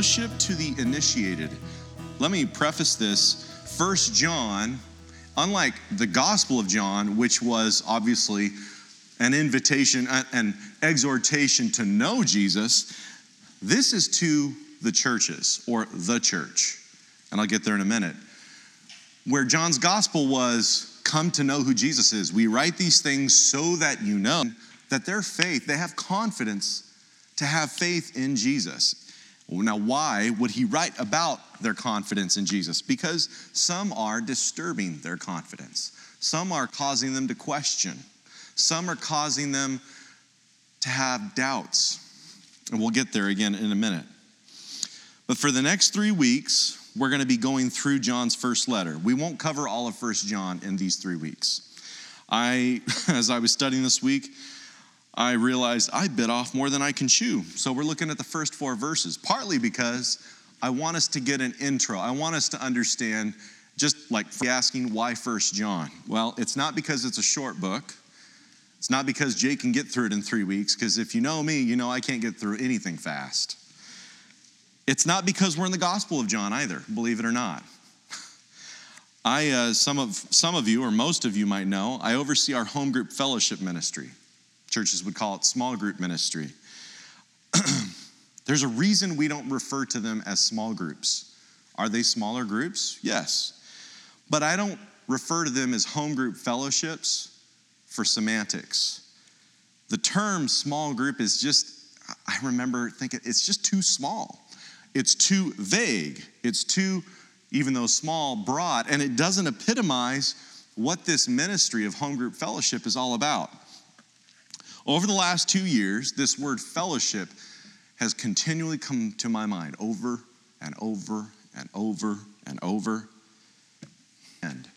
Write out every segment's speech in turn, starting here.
fellowship to the initiated. Let me preface this. First John, unlike the Gospel of John, which was obviously an invitation, an exhortation to know Jesus, this is to the churches or the church. And I'll get there in a minute. Where John's gospel was, come to know who Jesus is. We write these things so that you know that their faith, they have confidence to have faith in Jesus. Now, why would he write about their confidence in Jesus? Because some are disturbing their confidence, some are causing them to question, some are causing them to have doubts. And we'll get there again in a minute. But for the next three weeks, we're going to be going through John's first letter. We won't cover all of First John in these three weeks. I, as I was studying this week, I realized I bit off more than I can chew. So we're looking at the first four verses, partly because I want us to get an intro. I want us to understand, just like asking why First John. Well, it's not because it's a short book. It's not because Jake can get through it in three weeks, because if you know me, you know I can't get through anything fast. It's not because we're in the Gospel of John either, believe it or not. I, uh, some, of, some of you, or most of you might know, I oversee our home group fellowship ministry. Churches would call it small group ministry. There's a reason we don't refer to them as small groups. Are they smaller groups? Yes. But I don't refer to them as home group fellowships for semantics. The term small group is just, I remember thinking, it's just too small. It's too vague. It's too, even though small, broad, and it doesn't epitomize what this ministry of home group fellowship is all about. Over the last two years, this word fellowship has continually come to my mind over and over and over and over. And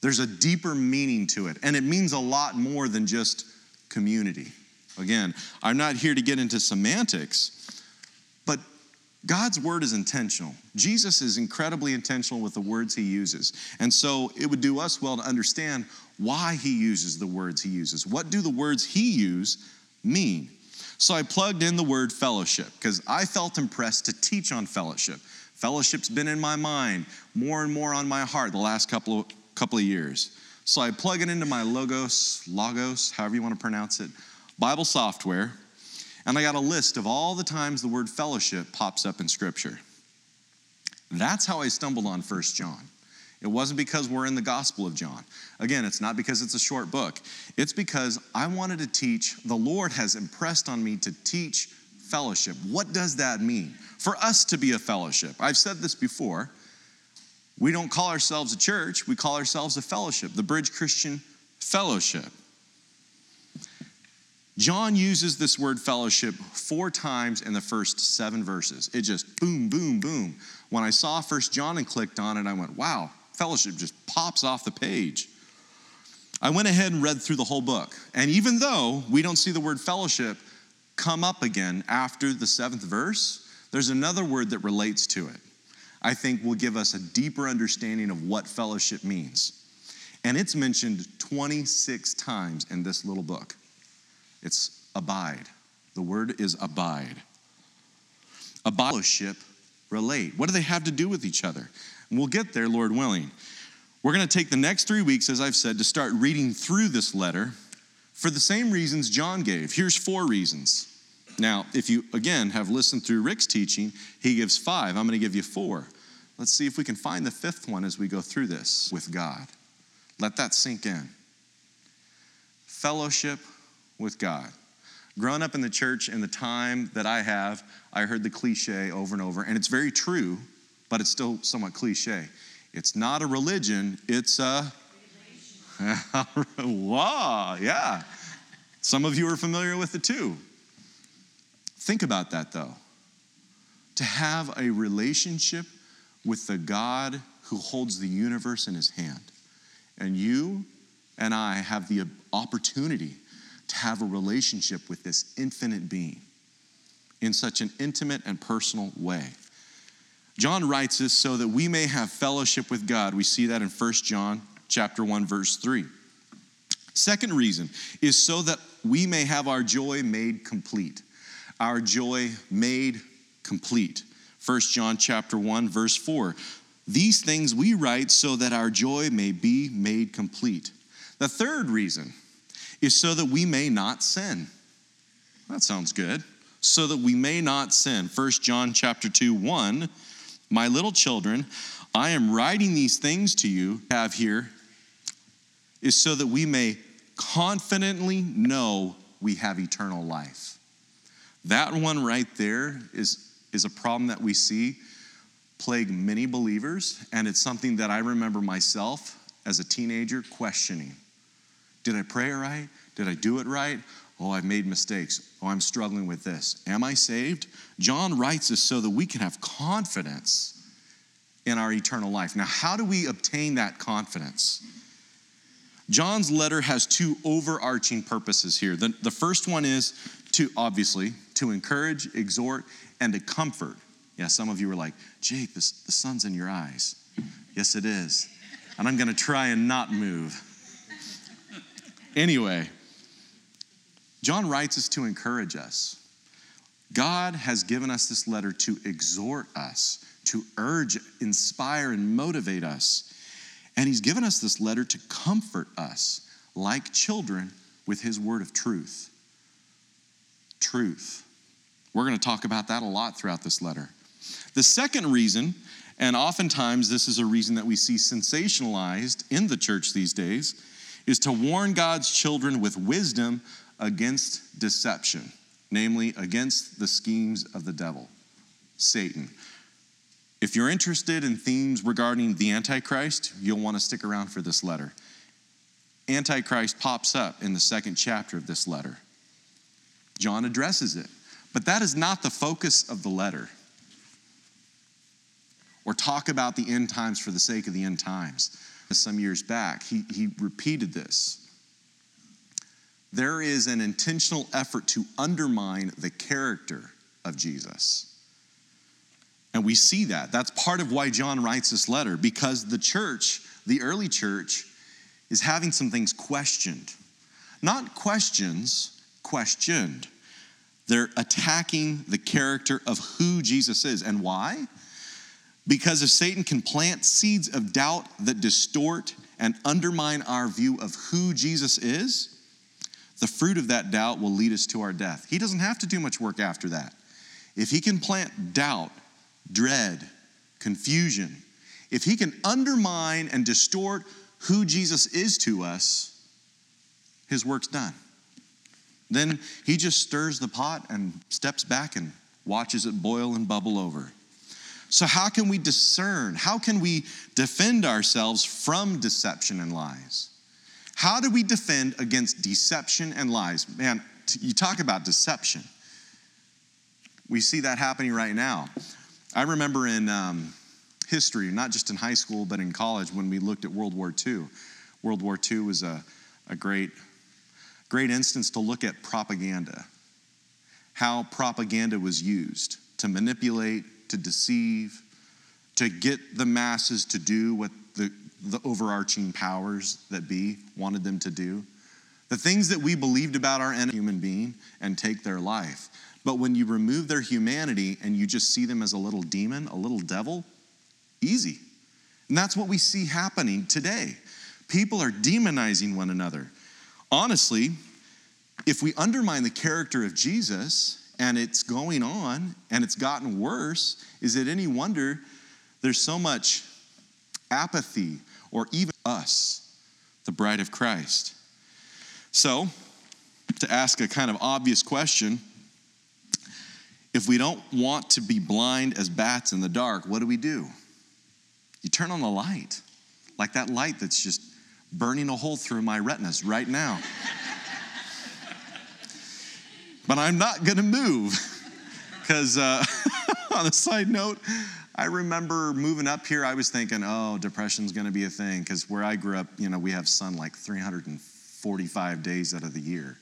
there's a deeper meaning to it, and it means a lot more than just community. Again, I'm not here to get into semantics, God's word is intentional. Jesus is incredibly intentional with the words he uses. And so it would do us well to understand why he uses the words he uses. What do the words he use mean? So I plugged in the word fellowship because I felt impressed to teach on fellowship. Fellowship's been in my mind, more and more on my heart the last couple of couple of years. So I plug it into my Logos, Logos, however you want to pronounce it, Bible software, and I got a list of all the times the word fellowship pops up in Scripture. That's how I stumbled on First John. It wasn't because we're in the Gospel of John. Again, it's not because it's a short book. It's because I wanted to teach, the Lord has impressed on me to teach fellowship. What does that mean? For us to be a fellowship. I've said this before. We don't call ourselves a church, we call ourselves a fellowship, the Bridge Christian Fellowship. John uses this word fellowship four times in the first seven verses. It just boom, boom, boom. When I saw First John and clicked on it, I went, wow, fellowship just pops off the page. I went ahead and read through the whole book. And even though we don't see the word fellowship come up again after the seventh verse, there's another word that relates to it. I think will give us a deeper understanding of what fellowship means. And it's mentioned 26 times in this little book. It's abide. The word is abide. A fellowship relate. What do they have to do with each other? And we'll get there, Lord willing. We're going to take the next three weeks, as I've said, to start reading through this letter for the same reasons John gave. Here's four reasons. Now, if you, again, have listened through Rick's teaching, he gives five. I'm going to give you four. Let's see if we can find the fifth one as we go through this with God. Let that sink in. Fellowship with God. Growing up in the church in the time that I have, I heard the cliche over and over, and it's very true, but it's still somewhat cliche. It's not a religion, it's a. wow, yeah. Some of you are familiar with it too. Think about that though. To have a relationship with the God who holds the universe in his hand. And you and I have the opportunity to have a relationship with this infinite being in such an intimate and personal way. John writes this so that we may have fellowship with God. We see that in 1 John chapter 1 verse 3. Second reason is so that we may have our joy made complete our joy made complete. 1 John chapter 1 verse 4. These things we write so that our joy may be made complete. The third reason is so that we may not sin. That sounds good. So that we may not sin. 1 John chapter 2 1 My little children, I am writing these things to you have here is so that we may confidently know we have eternal life. That one right there is, is a problem that we see plague many believers, and it's something that I remember myself as a teenager questioning. Did I pray right? Did I do it right? Oh, I've made mistakes. Oh, I'm struggling with this. Am I saved? John writes this so that we can have confidence in our eternal life. Now, how do we obtain that confidence? John's letter has two overarching purposes here. The, the first one is to, obviously, to encourage, exhort, and to comfort. Yeah, some of you are like, Jake, this, the sun's in your eyes. Yes, it is. And I'm going to try and not move. Anyway, John writes us to encourage us. God has given us this letter to exhort us, to urge, inspire, and motivate us. And He's given us this letter to comfort us like children with His word of truth. Truth. We're going to talk about that a lot throughout this letter. The second reason, and oftentimes this is a reason that we see sensationalized in the church these days, is to warn God's children with wisdom against deception, namely against the schemes of the devil, Satan. If you're interested in themes regarding the Antichrist, you'll want to stick around for this letter. Antichrist pops up in the second chapter of this letter. John addresses it, but that is not the focus of the letter. Or talk about the end times for the sake of the end times. Some years back, he, he repeated this there is an intentional effort to undermine the character of Jesus. And we see that. That's part of why John writes this letter, because the church, the early church, is having some things questioned. Not questions, questioned. They're attacking the character of who Jesus is. And why? Because if Satan can plant seeds of doubt that distort and undermine our view of who Jesus is, the fruit of that doubt will lead us to our death. He doesn't have to do much work after that. If he can plant doubt, dread, confusion, if he can undermine and distort who Jesus is to us, his work's done. Then he just stirs the pot and steps back and watches it boil and bubble over. So, how can we discern? How can we defend ourselves from deception and lies? How do we defend against deception and lies? Man, you talk about deception. We see that happening right now. I remember in um, history, not just in high school, but in college, when we looked at World War II. World War II was a, a great, great instance to look at propaganda, how propaganda was used to manipulate, to deceive, to get the masses to do what the, the overarching powers that be wanted them to do. The things that we believed about our human being and take their life. But when you remove their humanity and you just see them as a little demon, a little devil, easy. And that's what we see happening today. People are demonizing one another. Honestly, if we undermine the character of Jesus and it's going on and it's gotten worse, is it any wonder there's so much apathy or even us, the bride of Christ. So, to ask a kind of obvious question, if we don't want to be blind as bats in the dark, what do we do? You turn on the light, like that light that's just burning a hole through my retinas right now. But I'm not gonna move, because uh, on a side note, I remember moving up here, I was thinking, oh, depression's gonna be a thing, because where I grew up, you know, we have sun like 345 days out of the year.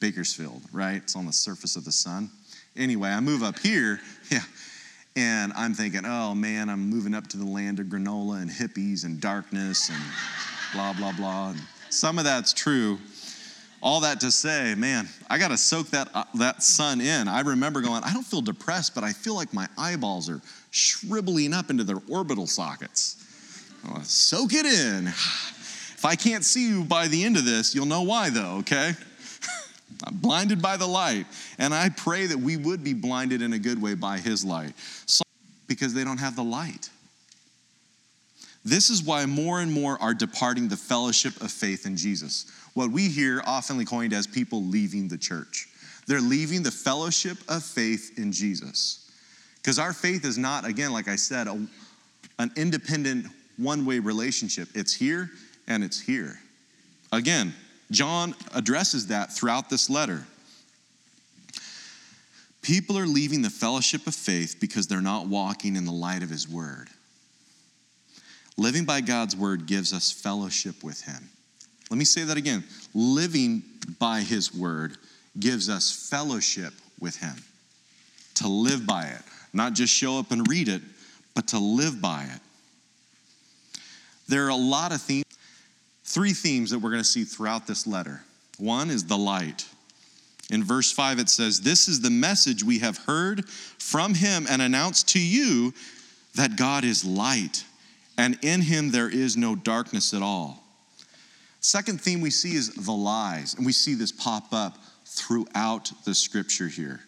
Bakersfield, right? It's on the surface of the sun. Anyway, I move up here, yeah, and I'm thinking, oh man, I'm moving up to the land of granola and hippies and darkness and blah, blah, blah. And some of that's true. All that to say, man, I got to soak that, uh, that sun in. I remember going, I don't feel depressed, but I feel like my eyeballs are shriveling up into their orbital sockets. soak it in. If I can't see you by the end of this, you'll know why, though, okay? I'm blinded by the light. And I pray that we would be blinded in a good way by His light because they don't have the light. This is why more and more are departing the fellowship of faith in Jesus. What we hear oftenly coined as people leaving the church. They're leaving the fellowship of faith in Jesus. Because our faith is not, again, like I said, a, an independent one way relationship. It's here and it's here. Again, John addresses that throughout this letter. People are leaving the fellowship of faith because they're not walking in the light of his word. Living by God's word gives us fellowship with him. Let me say that again. Living by his word gives us fellowship with him. To live by it, not just show up and read it, but to live by it. There are a lot of themes, three themes that we're going to see throughout this letter. One is the light. In verse 5, it says, This is the message we have heard from him and announced to you that God is light, and in him there is no darkness at all. Second theme we see is the lies, and we see this pop up throughout the scripture here.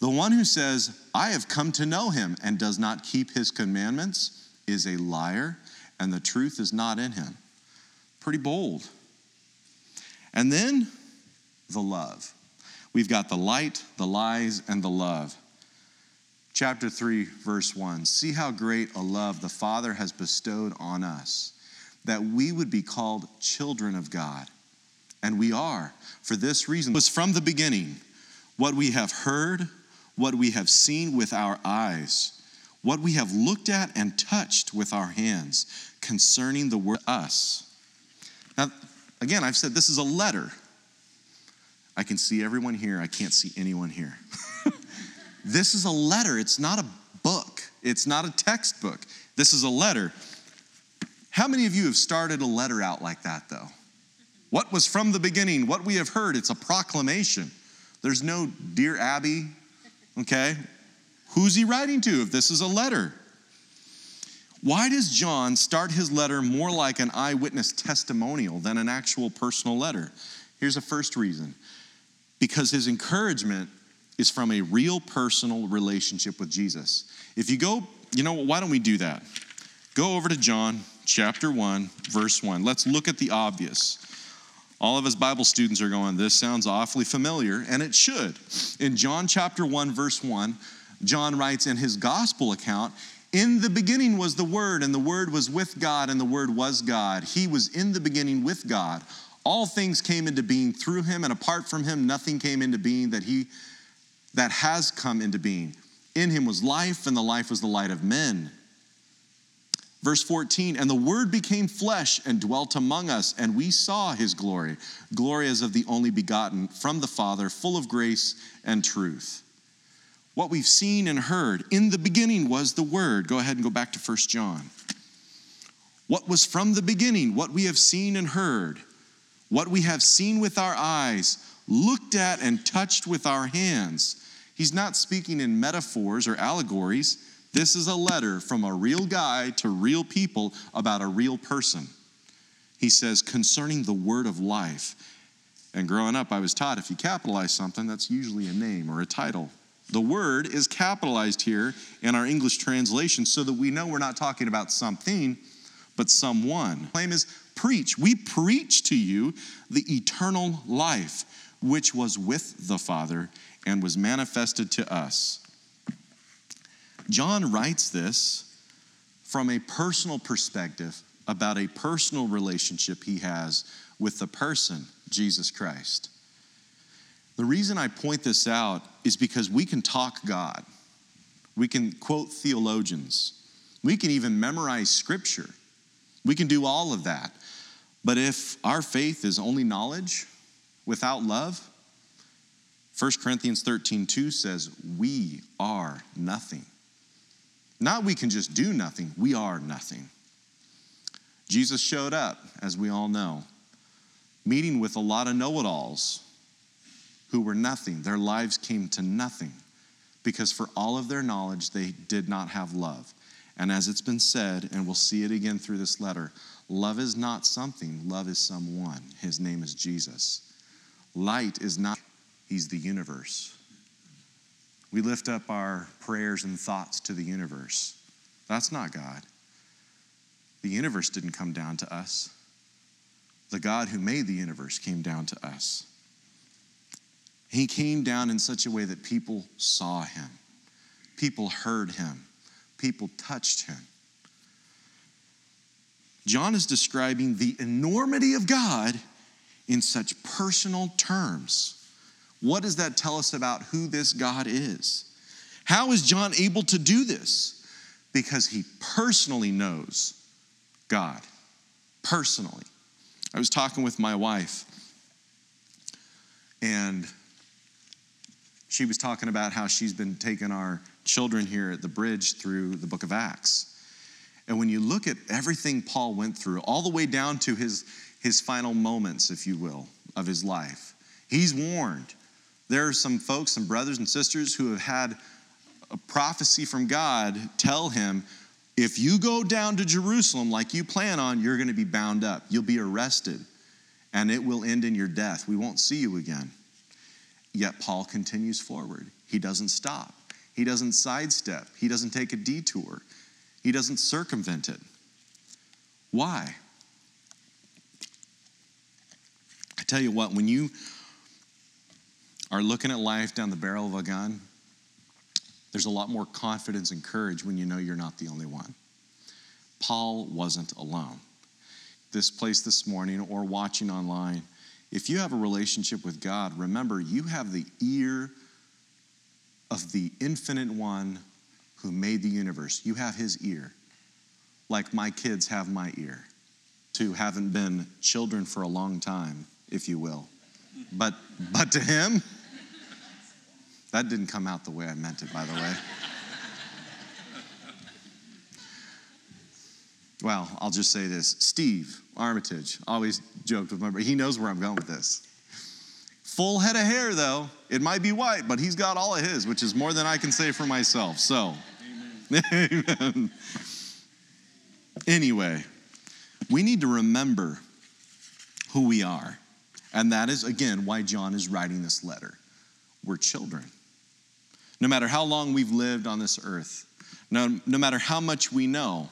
The one who says, I have come to know him and does not keep his commandments is a liar, and the truth is not in him. Pretty bold. And then the love. We've got the light, the lies, and the love. Chapter 3, verse 1 See how great a love the Father has bestowed on us, that we would be called children of God. And we are. For this reason, it was from the beginning what we have heard, what we have seen with our eyes, what we have looked at and touched with our hands concerning the word us. Now, again, I've said this is a letter. I can see everyone here, I can't see anyone here. this is a letter, it's not a book, it's not a textbook. This is a letter. How many of you have started a letter out like that, though? What was from the beginning, what we have heard, it's a proclamation. There's no Dear Abby, okay? Who's he writing to if this is a letter? Why does John start his letter more like an eyewitness testimonial than an actual personal letter? Here's a first reason because his encouragement is from a real personal relationship with Jesus. If you go, you know, why don't we do that? Go over to John chapter 1, verse 1. Let's look at the obvious. All of us Bible students are going, This sounds awfully familiar, and it should. In John chapter 1, verse 1, John writes in his gospel account, In the beginning was the Word, and the Word was with God, and the Word was God. He was in the beginning with God. All things came into being through him, and apart from him, nothing came into being that he that has come into being. In him was life, and the life was the light of men. Verse 14, and the Word became flesh and dwelt among us, and we saw his glory, glory as of the only begotten from the Father, full of grace and truth. What we've seen and heard, in the beginning was the Word. Go ahead and go back to 1 John. What was from the beginning, what we have seen and heard, what we have seen with our eyes, looked at and touched with our hands. He's not speaking in metaphors or allegories. This is a letter from a real guy to real people about a real person. He says, concerning the word of life. And growing up, I was taught if you capitalize something, that's usually a name or a title. The word is capitalized here in our English translation so that we know we're not talking about something, but someone. The Claim is preach. We preach to you the eternal life, which was with the Father and was manifested to us. John writes this from a personal perspective about a personal relationship he has with the person, Jesus Christ. The reason I point this out is because we can talk God, we can quote theologians, we can even memorize scripture, we can do all of that. But if our faith is only knowledge without love, 1 Corinthians 13 2 says, We are nothing. Not we can just do nothing, we are nothing. Jesus showed up, as we all know, meeting with a lot of know it alls who were nothing. Their lives came to nothing. because for all of their knowledge, they did not have love. And as it's been said, and we'll see it again through this letter, love is not something, love is someone. His name is Jesus. Light is not, he's the universe. We lift up our prayers and thoughts to the universe. That's not God. The universe didn't come down to us. The God who made the universe came down to us. He came down in such a way that people saw him, people heard him, people touched him. John is describing the enormity of God in such personal terms. What does that tell us about who this God is? How is John able to do this? Because he personally knows God. Personally. I was talking with my wife, and she was talking about how she's been taking our children here at the bridge through the book of Acts. And when you look at everything Paul went through, all the way down to his, his final moments, if you will, of his life, he's warned. There are some folks, some brothers and sisters who have had a prophecy from God tell him, if you go down to Jerusalem like you plan on, you're going to be bound up. You'll be arrested, and it will end in your death. We won't see you again. Yet Paul continues forward. He doesn't stop, he doesn't sidestep, he doesn't take a detour, he doesn't circumvent it. Why? I tell you what, when you are looking at life down the barrel of a gun, there's a lot more confidence and courage when you know you're not the only one. Paul wasn't alone. This place this morning or watching online, if you have a relationship with God, remember you have the ear of the infinite one who made the universe. You have his ear, like my kids have my ear, to haven't been children for a long time, if you will. But, but to him, that didn't come out the way I meant it, by the way. Well, I'll just say this Steve Armitage always joked with my brother. He knows where I'm going with this. Full head of hair, though. It might be white, but he's got all of his, which is more than I can say for myself. So, amen. amen. Anyway, we need to remember who we are. And that is, again, why John is writing this letter. We're children. No matter how long we've lived on this earth, no, no matter how much we know,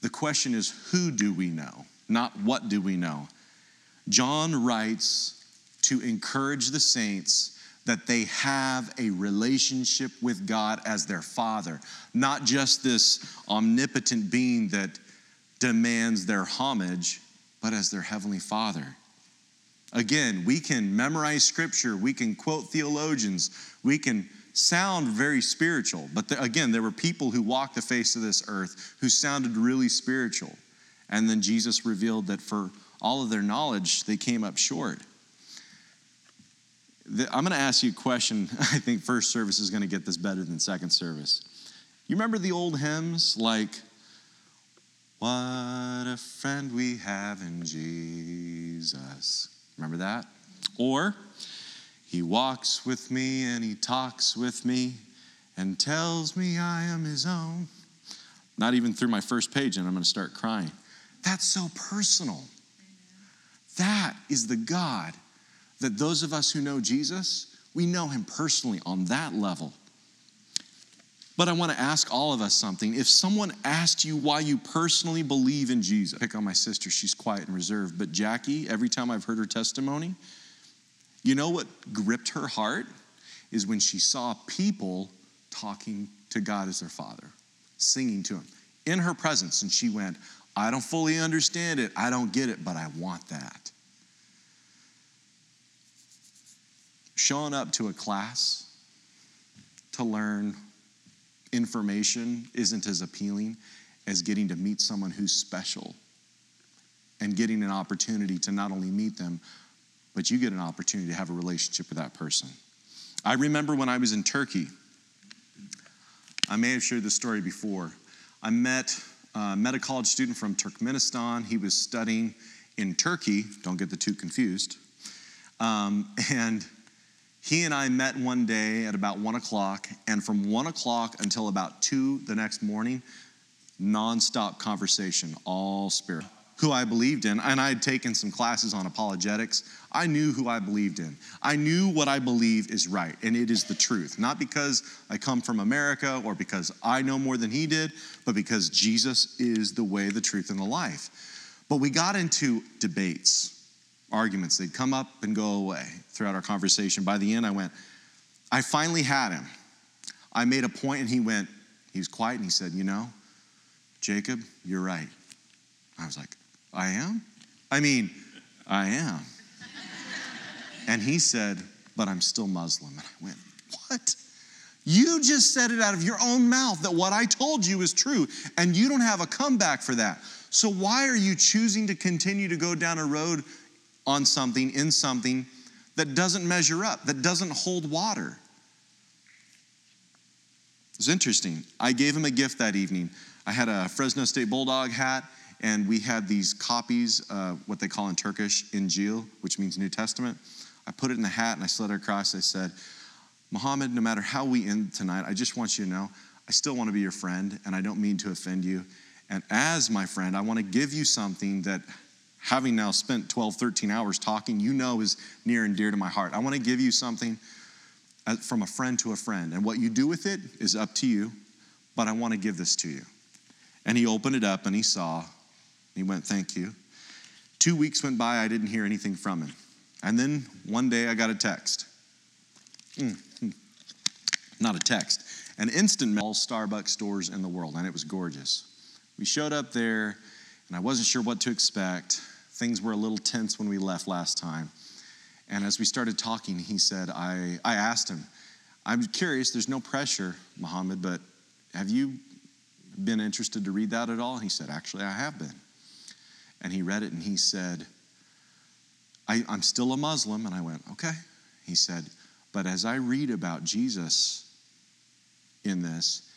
the question is, who do we know? Not what do we know. John writes to encourage the saints that they have a relationship with God as their Father, not just this omnipotent being that demands their homage, but as their Heavenly Father. Again, we can memorize Scripture, we can quote theologians, we can sound very spiritual. But the, again, there were people who walked the face of this earth who sounded really spiritual. And then Jesus revealed that for all of their knowledge, they came up short. The, I'm going to ask you a question. I think first service is going to get this better than second service. You remember the old hymns like, What a friend we have in Jesus? Remember that? Or, he walks with me and he talks with me and tells me I am his own. Not even through my first page, and I'm going to start crying. That's so personal. That is the God that those of us who know Jesus, we know him personally on that level. But I want to ask all of us something. If someone asked you why you personally believe in Jesus, pick on my sister, she's quiet and reserved. But Jackie, every time I've heard her testimony, you know what gripped her heart? Is when she saw people talking to God as their Father, singing to Him in her presence. And she went, I don't fully understand it, I don't get it, but I want that. Showing up to a class to learn information isn't as appealing as getting to meet someone who's special and getting an opportunity to not only meet them, but you get an opportunity to have a relationship with that person. I remember when I was in Turkey, I may have shared this story before. I met, uh, met a college student from Turkmenistan. He was studying in Turkey, don't get the two confused. Um, and He and I met one day at about one o'clock, and from one o'clock until about two the next morning, nonstop conversation, all spirit. Who I believed in, and I had taken some classes on apologetics. I knew who I believed in. I knew what I believe is right, and it is the truth. Not because I come from America or because I know more than he did, but because Jesus is the way, the truth, and the life. But we got into debates, arguments. They'd come up and go away throughout our conversation. By the end, I went, I finally had him. I made a point, and he went, he was quiet, and he said, You know, Jacob, you're right. I was like, I am? I mean, I am. and he said, But I'm still Muslim. And I went, What? You just said it out of your own mouth that what I told you is true, and you don't have a comeback for that. So, why are you choosing to continue to go down a road on something, in something that doesn't measure up, that doesn't hold water? It's interesting. I gave him a gift that evening. I had a Fresno State Bulldog hat, and we had these copies, uh, what they call in Turkish, Injil, which means New Testament. I put it in the hat and I slid it across. I said, Muhammad, no matter how we end tonight, I just want you to know I still want to be your friend and I don't mean to offend you. And as my friend, I want to give you something that, having now spent 12, 13 hours talking, you know is near and dear to my heart. I want to give you something uh, from a friend to a friend. And what you do with it is up to you, but I want to give this to you. And he opened it up and he saw. He went, Thank you. Two weeks went by, I didn't hear anything from him. And then one day I got a text. Mm-hmm. Not a text, an instant all Starbucks stores in the world, and it was gorgeous. We showed up there, and I wasn't sure what to expect. Things were a little tense when we left last time. And as we started talking, he said, I, I asked him, I'm curious, there's no pressure, Muhammad, but have you been interested to read that at all? He said, Actually, I have been. And he read it and he said, I, am still a Muslim. And I went, Okay. He said, But as I read about Jesus in this,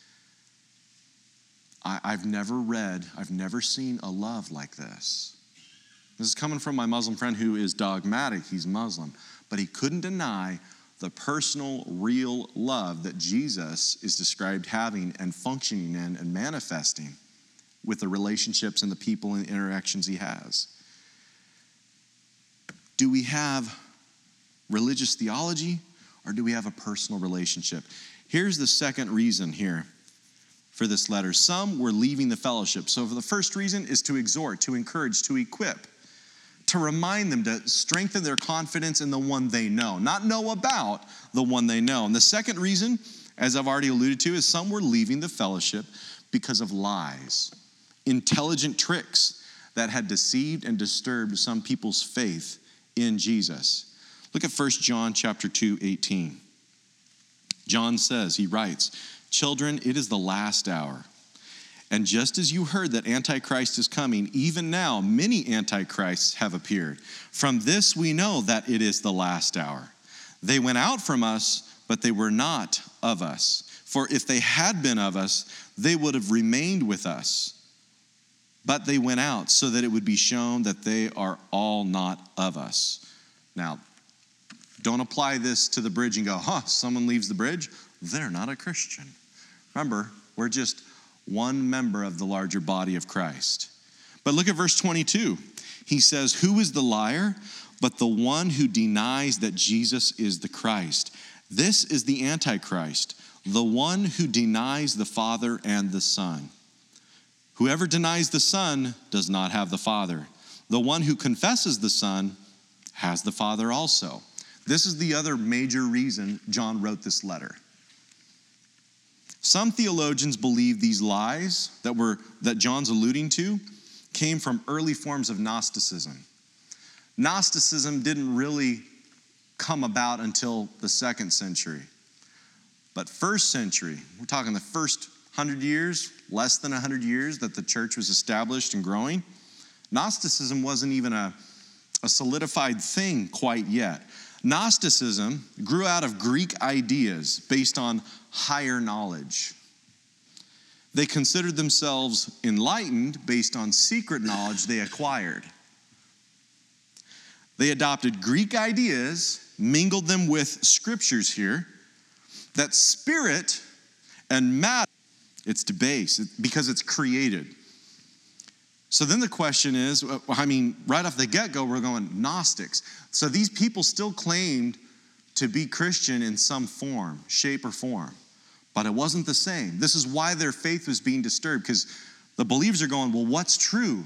I, I've never read, I've never seen a love like this. This is coming from my Muslim friend who is dogmatic, he's Muslim, but he couldn't deny the personal, real love that Jesus is described having and functioning in and manifesting with the relationships and the people and interactions he has. Do we have religious theology or do we have a personal relationship? Here's the second reason here for this letter. Some were leaving the fellowship. So, for the first reason is to exhort, to encourage, to equip, to remind them to strengthen their confidence in the one they know, not know about the one they know. And the second reason, as I've already alluded to, is some were leaving the fellowship because of lies, intelligent tricks that had deceived and disturbed some people's faith in Jesus. Look at 1 John chapter 2, 18. John says, he writes, Children, it is the last hour. And just as you heard that Antichrist is coming, even now many Antichrists have appeared. From this we know that it is the last hour. They went out from us, but they were not of us. For if they had been of us, they would have remained with us. But they went out so that it would be shown that they are all not of us. Now, don't apply this to the bridge and go, huh, someone leaves the bridge, they're not a Christian. Remember, we're just one member of the larger body of Christ. But look at verse 22. He says, Who is the liar but the one who denies that Jesus is the Christ? This is the Antichrist, the one who denies the Father and the Son. Whoever denies the Son does not have the Father. The one who confesses the Son has the Father also. This is the other major reason John wrote this letter. Some theologians believe these lies that, were, that John's alluding to came from early forms of Gnosticism. Gnosticism didn't really come about until the second century. But first century, we're talking the first 100 years, less than 100 years that the church was established and growing, Gnosticism wasn't even a, a solidified thing quite yet. Gnosticism grew out of Greek ideas based on higher knowledge. They considered themselves enlightened based on secret knowledge they acquired. They adopted Greek ideas, mingled them with scriptures here, that spirit and matter, it's debased because it's created. So then the question is I mean, right off the get go, we're going Gnostics. So these people still claimed to be Christian in some form, shape, or form, but it wasn't the same. This is why their faith was being disturbed because the believers are going, well, what's true?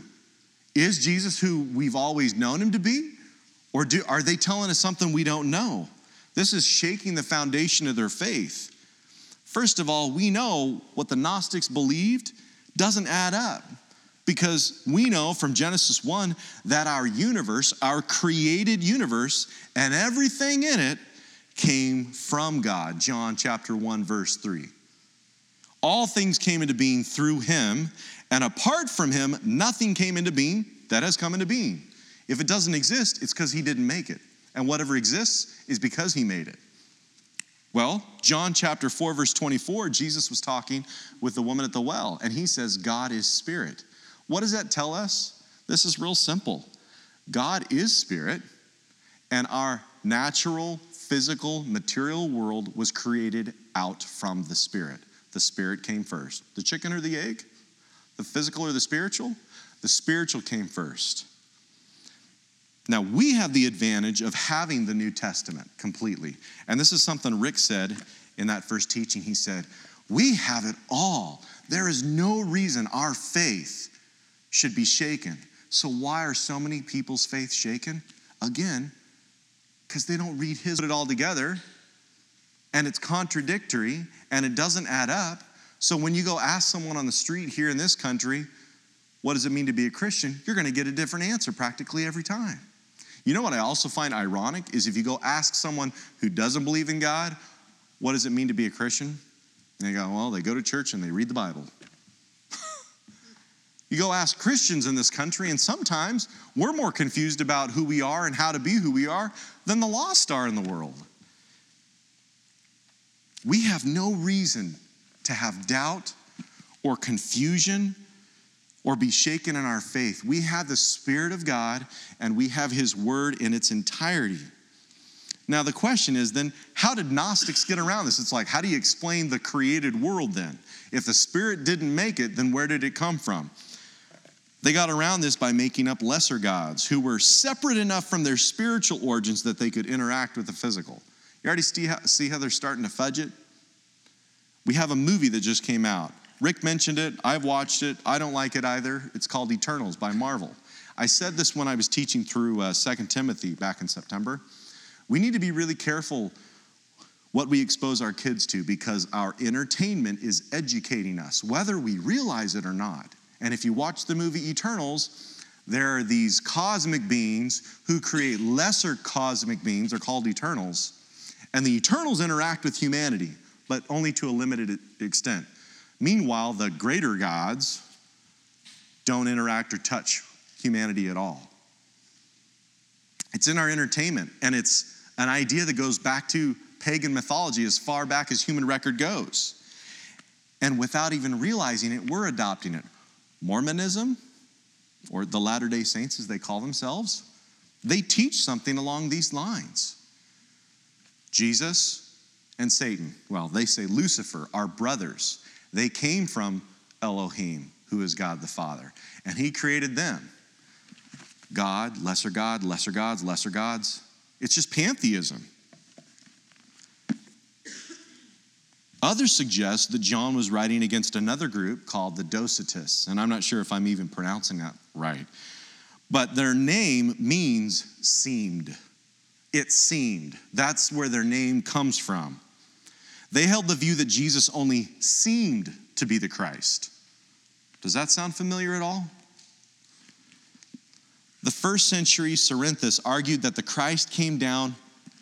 Is Jesus who we've always known him to be? Or do, are they telling us something we don't know? This is shaking the foundation of their faith. First of all, we know what the Gnostics believed doesn't add up because we know from Genesis 1 that our universe, our created universe, and everything in it came from God. John chapter 1, verse 3. All things came into being through him, and apart from him, nothing came into being that has come into being. If it doesn't exist, it's because he didn't make it. And whatever exists is because he made it. Well, John chapter 4, verse 24, Jesus was talking with the woman at the well, and he says, God is spirit. What does that tell us? This is real simple. God is spirit, and our natural, physical, material world was created out from the spirit. The spirit came first. The chicken or the egg? The physical or the spiritual? The spiritual came first. Now, we have the advantage of having the New Testament completely. And this is something Rick said in that first teaching. He said, We have it all. There is no reason our faith should be shaken. So, why are so many people's faith shaken? Again, because they don't read his, put it all together, and it's contradictory and it doesn't add up. So, when you go ask someone on the street here in this country, what does it mean to be a Christian? You're going to get a different answer practically every time. You know what I also find ironic is if you go ask someone who doesn't believe in God, what does it mean to be a Christian? And they go, well, they go to church and they read the Bible. You go ask Christians in this country, and sometimes we're more confused about who we are and how to be who we are than the lost are in the world. We have no reason to have doubt or confusion or be shaken in our faith. We have the Spirit of God and we have His Word in its entirety. Now, the question is then, how did Gnostics get around this? It's like, how do you explain the created world then? If the Spirit didn't make it, then where did it come from? They got around this by making up lesser gods who were separate enough from their spiritual origins that they could interact with the physical. You already see how, see how they're starting to fudge it? We have a movie that just came out Rick mentioned it. I've watched it. I don't like it either. It's called Eternals by Marvel. I said this when I was teaching through uh, 2 Timothy back in September. We need to be really careful what we expose our kids to because our entertainment is educating us, whether we realize it or not. And if you watch the movie Eternals, there are these cosmic beings who create lesser cosmic beings, they're called Eternals. And the Eternals interact with humanity, but only to a limited extent. Meanwhile, the greater gods don't interact or touch humanity at all. It's in our entertainment, and it's an idea that goes back to pagan mythology as far back as human record goes. And without even realizing it, we're adopting it. Mormonism, or the Latter day Saints as they call themselves, they teach something along these lines. Jesus and Satan, well, they say Lucifer, are brothers. They came from Elohim, who is God the Father, and He created them. God, lesser God, lesser gods, lesser gods. It's just pantheism. Others suggest that John was writing against another group called the Docetists, and I'm not sure if I'm even pronouncing that right. But their name means seemed. It seemed. That's where their name comes from. They held the view that Jesus only seemed to be the Christ. Does that sound familiar at all? The first century Cerinthus argued that the Christ came down,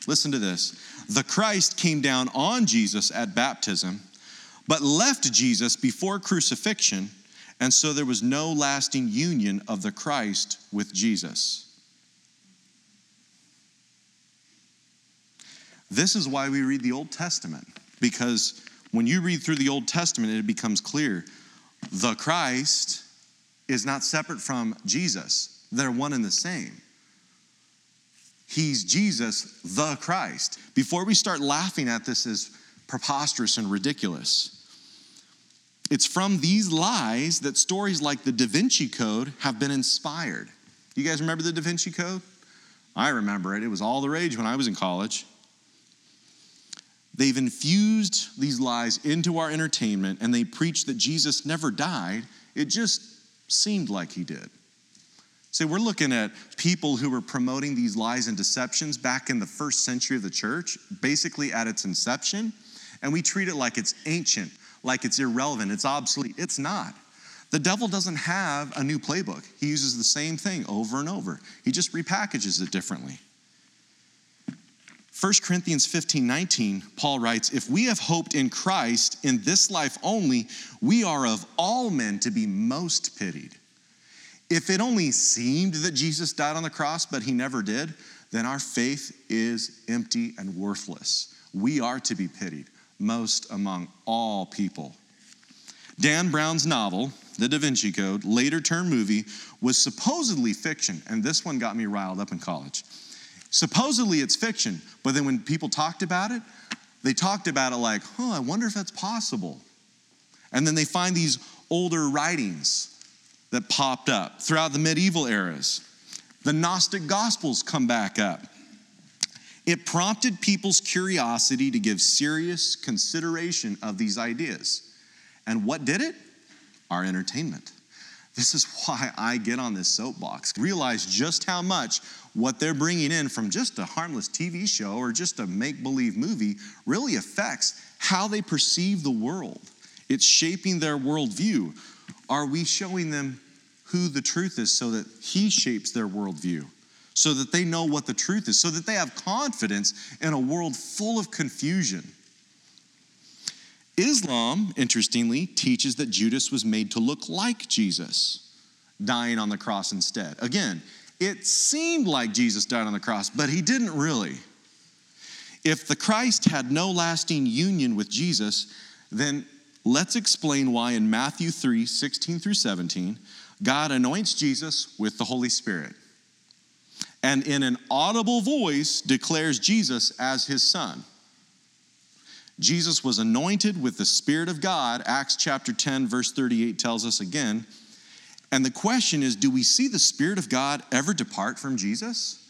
listen to this, the Christ came down on Jesus at baptism, but left Jesus before crucifixion, and so there was no lasting union of the Christ with Jesus. This is why we read the Old Testament because when you read through the Old Testament, it becomes clear the Christ is not separate from Jesus, they're one and the same. He's Jesus, the Christ. Before we start laughing at this as preposterous and ridiculous, it's from these lies that stories like the Da Vinci Code have been inspired. You guys remember the Da Vinci Code? I remember it. It was all the rage when I was in college. They've infused these lies into our entertainment and they preach that Jesus never died. It just seemed like he did. So we're looking at people who were promoting these lies and deceptions back in the first century of the church, basically at its inception, and we treat it like it's ancient, like it's irrelevant, it's obsolete. It's not. The devil doesn't have a new playbook. He uses the same thing over and over. He just repackages it differently. 1 Corinthians 15 19, Paul writes, If we have hoped in Christ in this life only, we are of all men to be most pitied. If it only seemed that Jesus died on the cross, but he never did, then our faith is empty and worthless. We are to be pitied most among all people. Dan Brown's novel, The Da Vinci Code, later turned movie, was supposedly fiction, and this one got me riled up in college. Supposedly it's fiction, but then when people talked about it, they talked about it like, oh, I wonder if that's possible. And then they find these older writings that popped up throughout the medieval eras. The Gnostic Gospels come back up. It prompted people's curiosity to give serious consideration of these ideas. And what did it? Our entertainment. This is why I get on this soapbox. Realize just how much what they're bringing in from just a harmless TV show or just a make believe movie really affects how they perceive the world. It's shaping their worldview. Are we showing them who the truth is so that He shapes their worldview? So that they know what the truth is, so that they have confidence in a world full of confusion. Islam, interestingly, teaches that Judas was made to look like Jesus, dying on the cross instead. Again, it seemed like Jesus died on the cross, but he didn't really. If the Christ had no lasting union with Jesus, then let's explain why in Matthew 3 16 through 17, God anoints Jesus with the Holy Spirit and in an audible voice declares Jesus as his son. Jesus was anointed with the Spirit of God. Acts chapter 10, verse 38 tells us again. And the question is do we see the Spirit of God ever depart from Jesus?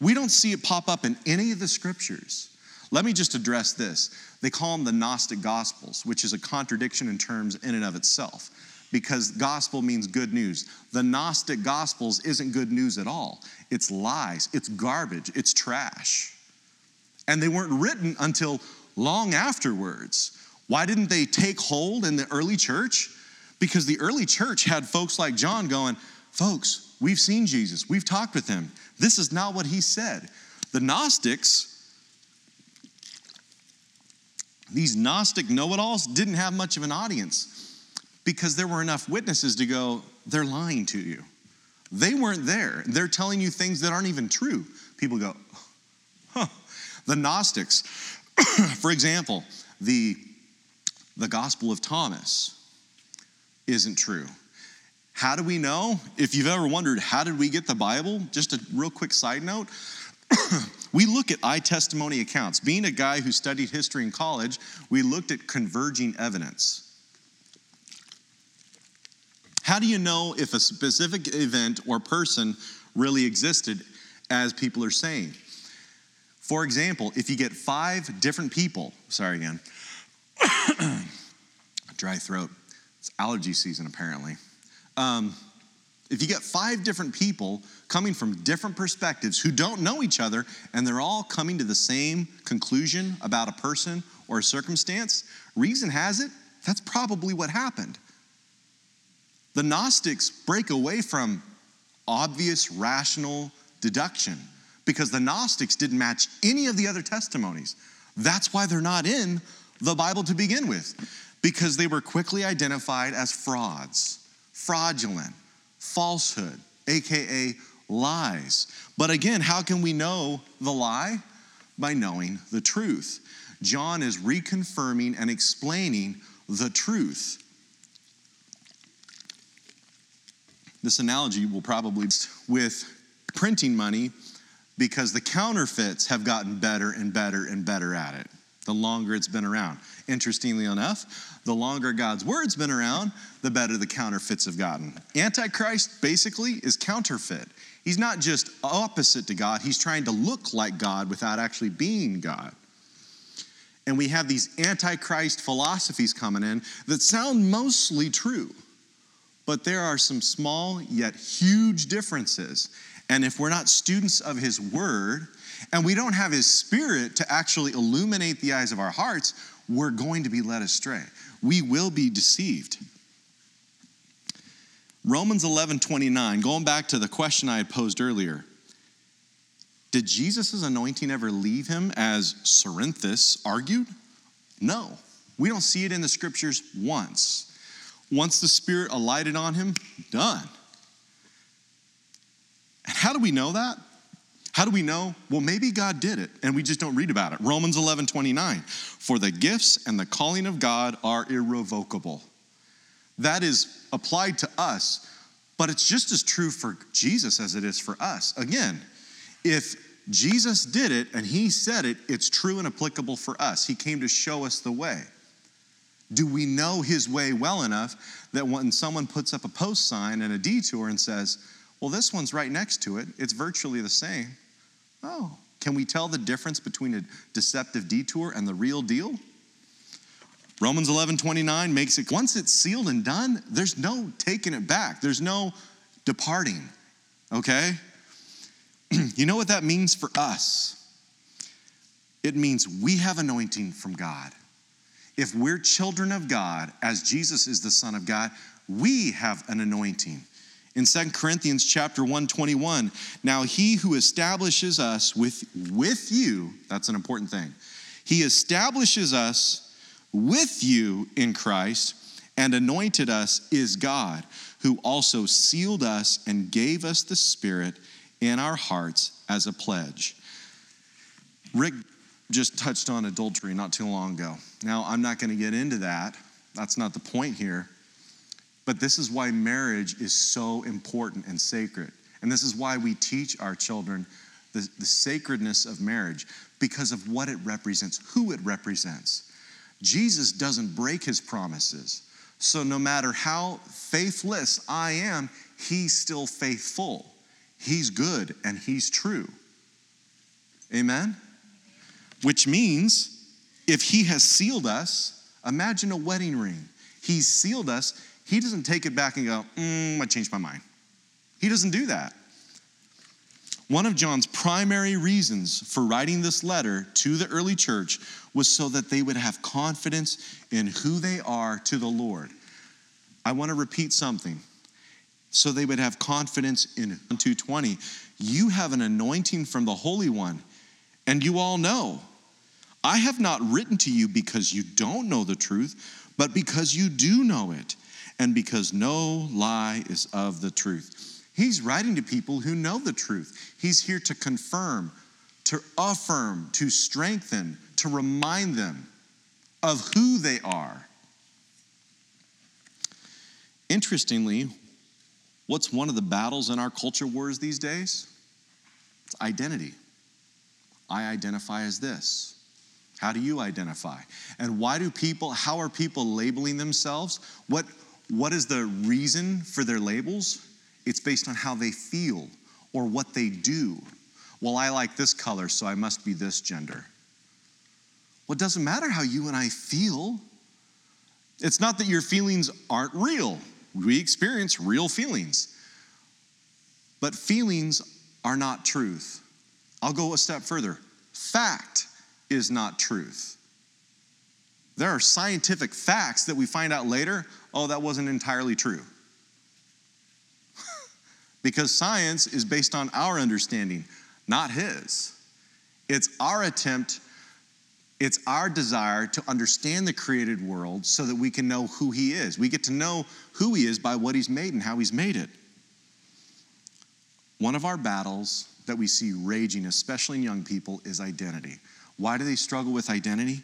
We don't see it pop up in any of the scriptures. Let me just address this. They call them the Gnostic Gospels, which is a contradiction in terms in and of itself, because gospel means good news. The Gnostic Gospels isn't good news at all, it's lies, it's garbage, it's trash. And they weren't written until long afterwards. Why didn't they take hold in the early church? Because the early church had folks like John going, Folks, we've seen Jesus, we've talked with him. This is not what he said. The Gnostics, these Gnostic know it alls, didn't have much of an audience because there were enough witnesses to go, They're lying to you. They weren't there. They're telling you things that aren't even true. People go, huh. The Gnostics, for example, the, the Gospel of Thomas isn't true. How do we know? If you've ever wondered, how did we get the Bible? Just a real quick side note. we look at eye testimony accounts. Being a guy who studied history in college, we looked at converging evidence. How do you know if a specific event or person really existed as people are saying? For example, if you get five different people, sorry again, dry throat, it's allergy season apparently. Um, if you get five different people coming from different perspectives who don't know each other and they're all coming to the same conclusion about a person or a circumstance, reason has it that's probably what happened. The Gnostics break away from obvious rational deduction because the Gnostics didn't match any of the other testimonies. That's why they're not in the Bible to begin with, because they were quickly identified as frauds, fraudulent, falsehood, AKA lies. But again, how can we know the lie? By knowing the truth. John is reconfirming and explaining the truth. This analogy will probably with printing money because the counterfeits have gotten better and better and better at it the longer it's been around. Interestingly enough, the longer God's word's been around, the better the counterfeits have gotten. Antichrist basically is counterfeit. He's not just opposite to God, he's trying to look like God without actually being God. And we have these antichrist philosophies coming in that sound mostly true, but there are some small yet huge differences. And if we're not students of his word, and we don't have his spirit to actually illuminate the eyes of our hearts, we're going to be led astray. We will be deceived. Romans 11 29, going back to the question I had posed earlier. Did Jesus' anointing ever leave him as Cerinthus argued? No. We don't see it in the scriptures once. Once the Spirit alighted on him, done. And how do we know that? How do we know? Well, maybe God did it and we just don't read about it. Romans 11 29. For the gifts and the calling of God are irrevocable. That is applied to us, but it's just as true for Jesus as it is for us. Again, if Jesus did it and he said it, it's true and applicable for us. He came to show us the way. Do we know his way well enough that when someone puts up a post sign and a detour and says, well, this one's right next to it, it's virtually the same, Oh, can we tell the difference between a deceptive detour and the real deal? Romans 11 29 makes it, once it's sealed and done, there's no taking it back, there's no departing, okay? you know what that means for us? It means we have anointing from God. If we're children of God, as Jesus is the Son of God, we have an anointing in 2 Corinthians chapter 121. Now he who establishes us with, with you, that's an important thing. He establishes us with you in Christ and anointed us is God, who also sealed us and gave us the Spirit in our hearts as a pledge. Rick just touched on adultery not too long ago. Now, I'm not going to get into that. That's not the point here. But this is why marriage is so important and sacred. And this is why we teach our children the, the sacredness of marriage because of what it represents, who it represents. Jesus doesn't break his promises. So no matter how faithless I am, he's still faithful. He's good and he's true. Amen? Which means if he has sealed us, imagine a wedding ring. He's sealed us he doesn't take it back and go, mm, I changed my mind. He doesn't do that. One of John's primary reasons for writing this letter to the early church was so that they would have confidence in who they are to the Lord. I want to repeat something. So they would have confidence in 220. You have an anointing from the Holy One, and you all know. I have not written to you because you don't know the truth, but because you do know it and because no lie is of the truth. He's writing to people who know the truth. He's here to confirm, to affirm, to strengthen, to remind them of who they are. Interestingly, what's one of the battles in our culture wars these days? It's identity. I identify as this. How do you identify? And why do people, how are people labeling themselves? What, what is the reason for their labels? It's based on how they feel or what they do. Well, I like this color, so I must be this gender. Well, it doesn't matter how you and I feel. It's not that your feelings aren't real. We experience real feelings. But feelings are not truth. I'll go a step further. Fact is not truth. There are scientific facts that we find out later oh, that wasn't entirely true. because science is based on our understanding, not his. It's our attempt, it's our desire to understand the created world so that we can know who he is. We get to know who he is by what he's made and how he's made it. One of our battles that we see raging, especially in young people, is identity. Why do they struggle with identity?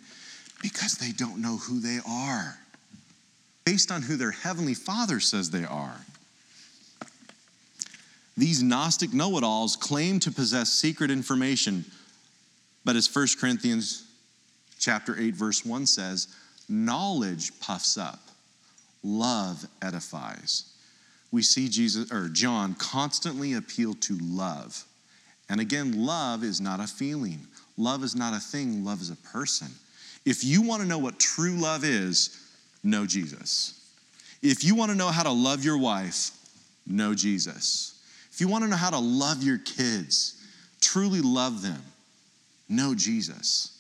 Because they don't know who they are based on who their heavenly father says they are. These Gnostic know it alls claim to possess secret information, but as 1 Corinthians chapter 8 verse 1 says, knowledge puffs up, love edifies. We see Jesus or John constantly appeal to love. And again, love is not a feeling. Love is not a thing, love is a person. If you want to know what true love is, know Jesus. If you want to know how to love your wife, know Jesus. If you want to know how to love your kids, truly love them, know Jesus.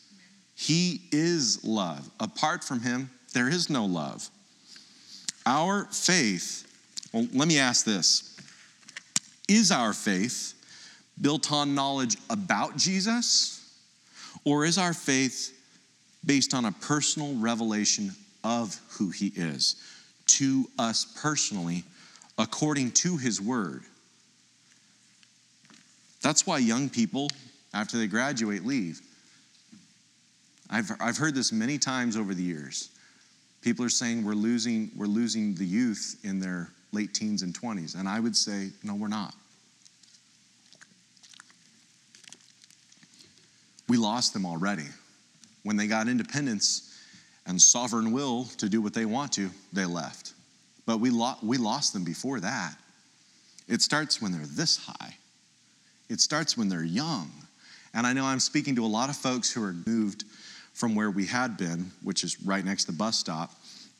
He is love. Apart from him, there is no love. Our faith, well, let me ask this Is our faith built on knowledge about Jesus? Or is our faith based on a personal revelation of who he is to us personally according to his word? That's why young people, after they graduate, leave. I've, I've heard this many times over the years. People are saying we're losing, we're losing the youth in their late teens and 20s. And I would say, no, we're not. We lost them already. When they got independence and sovereign will to do what they want to, they left. But we, lo- we lost them before that. It starts when they're this high, it starts when they're young. And I know I'm speaking to a lot of folks who are moved from where we had been, which is right next to the bus stop.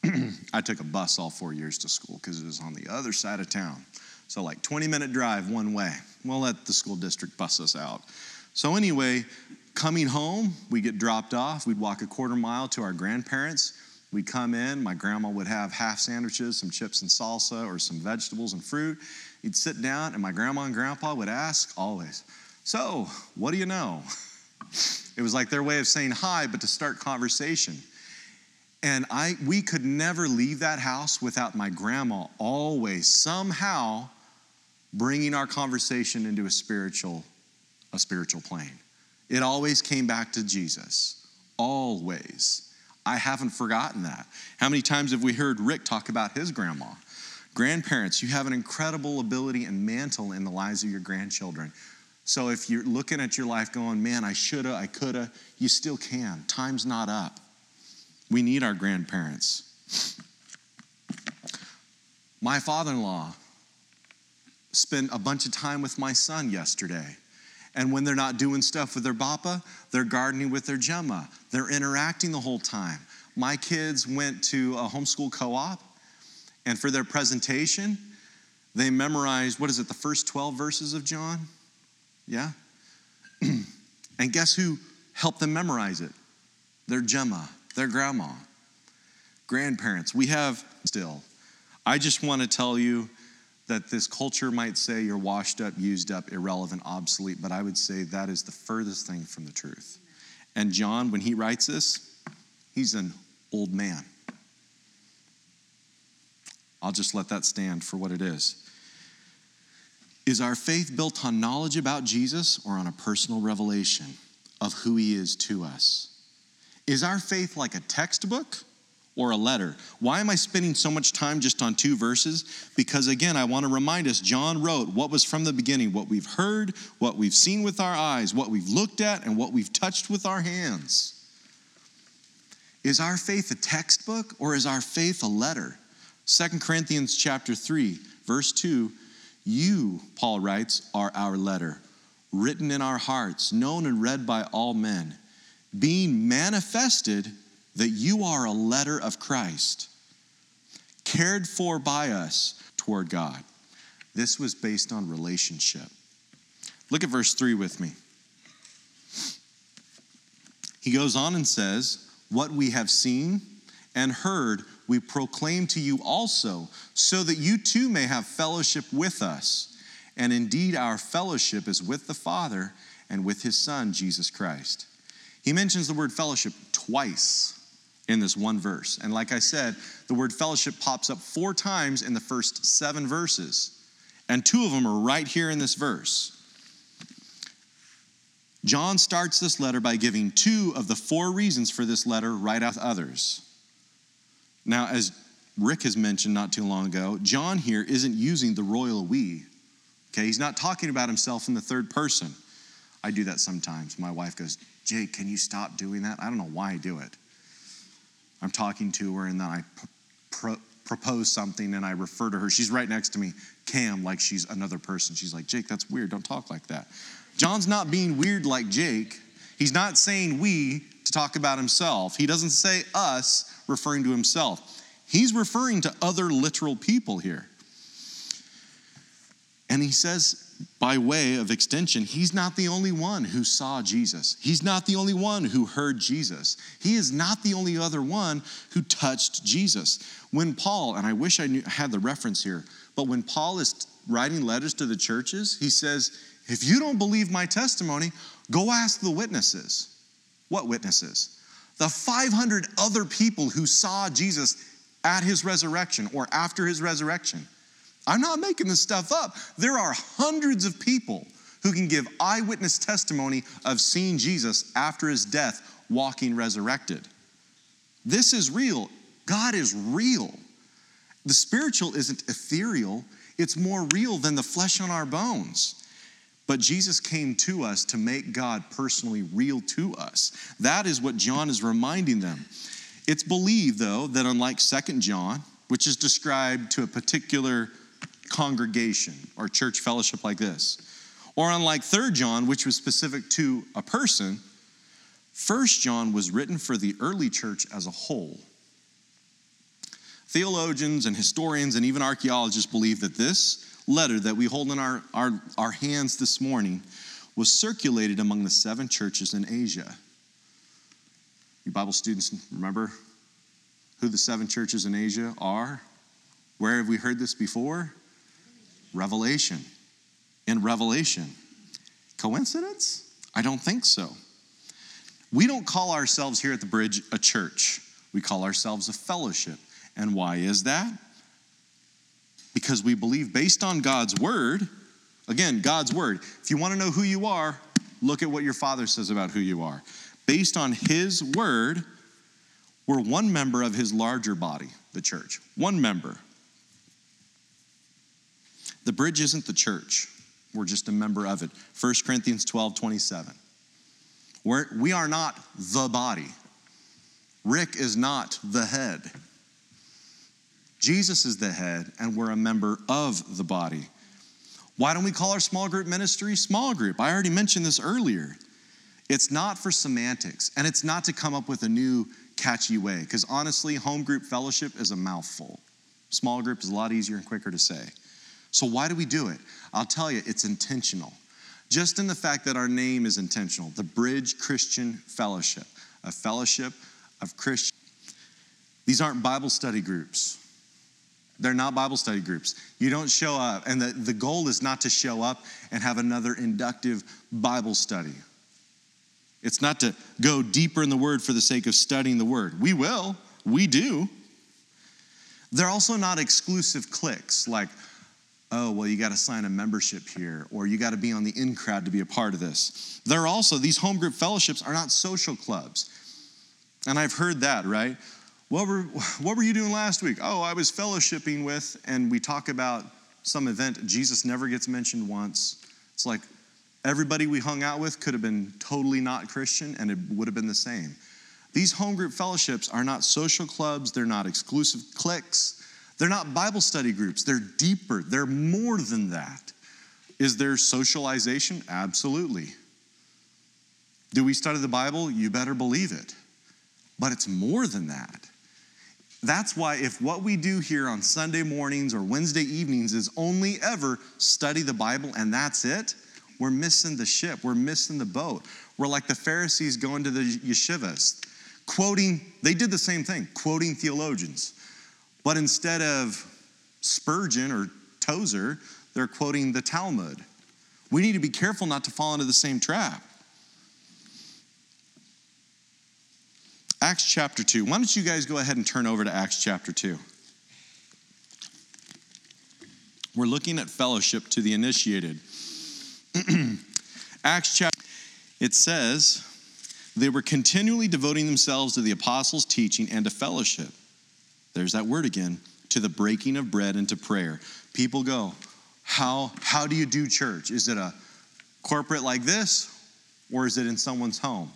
I took a bus all four years to school because it was on the other side of town. So, like 20 minute drive one way. We'll let the school district bus us out. So, anyway, coming home, we get dropped off. We'd walk a quarter mile to our grandparents. We'd come in. My grandma would have half sandwiches, some chips and salsa, or some vegetables and fruit. You'd sit down, and my grandma and grandpa would ask always, So, what do you know? It was like their way of saying hi, but to start conversation. And I, we could never leave that house without my grandma always somehow bringing our conversation into a spiritual, a spiritual plane. It always came back to Jesus. Always. I haven't forgotten that. How many times have we heard Rick talk about his grandma? Grandparents, you have an incredible ability and mantle in the lives of your grandchildren. So if you're looking at your life going, man, I shoulda, I coulda, you still can. Time's not up. We need our grandparents. My father in law spent a bunch of time with my son yesterday. And when they're not doing stuff with their bapa, they're gardening with their gemma. They're interacting the whole time. My kids went to a homeschool co op, and for their presentation, they memorized what is it, the first 12 verses of John? Yeah? and guess who helped them memorize it? Their Gemma, their grandma, grandparents. We have still. I just want to tell you that this culture might say you're washed up, used up, irrelevant, obsolete, but I would say that is the furthest thing from the truth. And John, when he writes this, he's an old man. I'll just let that stand for what it is. Is our faith built on knowledge about Jesus or on a personal revelation of who he is to us? Is our faith like a textbook or a letter? Why am I spending so much time just on two verses? Because again, I want to remind us John wrote what was from the beginning, what we've heard, what we've seen with our eyes, what we've looked at, and what we've touched with our hands. Is our faith a textbook or is our faith a letter? Second Corinthians chapter 3, verse 2 you, Paul writes, are our letter, written in our hearts, known and read by all men, being manifested that you are a letter of Christ, cared for by us toward God. This was based on relationship. Look at verse 3 with me. He goes on and says, What we have seen and heard we proclaim to you also, so that you too may have fellowship with us. And indeed, our fellowship is with the Father and with his Son, Jesus Christ. He mentions the word fellowship twice in this one verse. And like I said, the word fellowship pops up four times in the first seven verses. And two of them are right here in this verse. John starts this letter by giving two of the four reasons for this letter right out others. Now, as Rick has mentioned not too long ago, John here isn't using the royal we Okay, he's not talking about himself in the third person. I do that sometimes. My wife goes, Jake, can you stop doing that? I don't know why I do it. I'm talking to her and then I pro- propose something and I refer to her. She's right next to me, Cam, like she's another person. She's like, Jake, that's weird. Don't talk like that. John's not being weird like Jake. He's not saying we to talk about himself. He doesn't say us referring to himself. He's referring to other literal people here. And he says, by way of extension, he's not the only one who saw Jesus. He's not the only one who heard Jesus. He is not the only other one who touched Jesus. When Paul, and I wish I knew, had the reference here, but when Paul is writing letters to the churches, he says, If you don't believe my testimony, go ask the witnesses. What witnesses? The 500 other people who saw Jesus at his resurrection or after his resurrection. I'm not making this stuff up. There are hundreds of people who can give eyewitness testimony of seeing Jesus after his death walking resurrected. This is real. God is real. The spiritual isn't ethereal, it's more real than the flesh on our bones. But Jesus came to us to make God personally real to us. That is what John is reminding them. It's believed, though, that unlike Second John, which is described to a particular congregation or church fellowship like this. Or unlike 3 John, which was specific to a person, 1 John was written for the early church as a whole. Theologians and historians and even archaeologists believe that this letter that we hold in our, our, our hands this morning was circulated among the seven churches in Asia. You Bible students remember who the seven churches in Asia are? Where have we heard this before? Revelation. In Revelation. Coincidence? I don't think so. We don't call ourselves here at the bridge a church, we call ourselves a fellowship. And why is that? Because we believe based on God's word, again, God's word. If you want to know who you are, look at what your father says about who you are. Based on his word, we're one member of his larger body, the church. One member. The bridge isn't the church. We're just a member of it. 1 Corinthians 12, 27. We're, we are not the body. Rick is not the head. Jesus is the head, and we're a member of the body. Why don't we call our small group ministry small group? I already mentioned this earlier. It's not for semantics, and it's not to come up with a new catchy way, because honestly, home group fellowship is a mouthful. Small group is a lot easier and quicker to say. So, why do we do it? I'll tell you, it's intentional. Just in the fact that our name is intentional the Bridge Christian Fellowship, a fellowship of Christians. These aren't Bible study groups. They're not Bible study groups. You don't show up, and the, the goal is not to show up and have another inductive Bible study. It's not to go deeper in the Word for the sake of studying the Word. We will, we do. They're also not exclusive cliques like, oh, well, you got to sign a membership here, or you got to be on the in crowd to be a part of this. There are also, these home group fellowships are not social clubs. And I've heard that, right? What were, what were you doing last week? Oh, I was fellowshipping with, and we talk about some event. Jesus never gets mentioned once. It's like everybody we hung out with could have been totally not Christian, and it would have been the same. These home group fellowships are not social clubs, they're not exclusive cliques. They're not Bible study groups, they're deeper, they're more than that. Is there socialization? Absolutely. Do we study the Bible? You better believe it. But it's more than that. That's why, if what we do here on Sunday mornings or Wednesday evenings is only ever study the Bible and that's it, we're missing the ship. We're missing the boat. We're like the Pharisees going to the yeshivas, quoting, they did the same thing, quoting theologians. But instead of Spurgeon or Tozer, they're quoting the Talmud. We need to be careful not to fall into the same trap. Acts chapter 2. Why don't you guys go ahead and turn over to Acts chapter 2? We're looking at fellowship to the initiated. Acts chapter it says they were continually devoting themselves to the apostles' teaching and to fellowship there's that word again, to the breaking of bread and to prayer. People go, How, how do you do church? Is it a corporate like this, or is it in someone's home?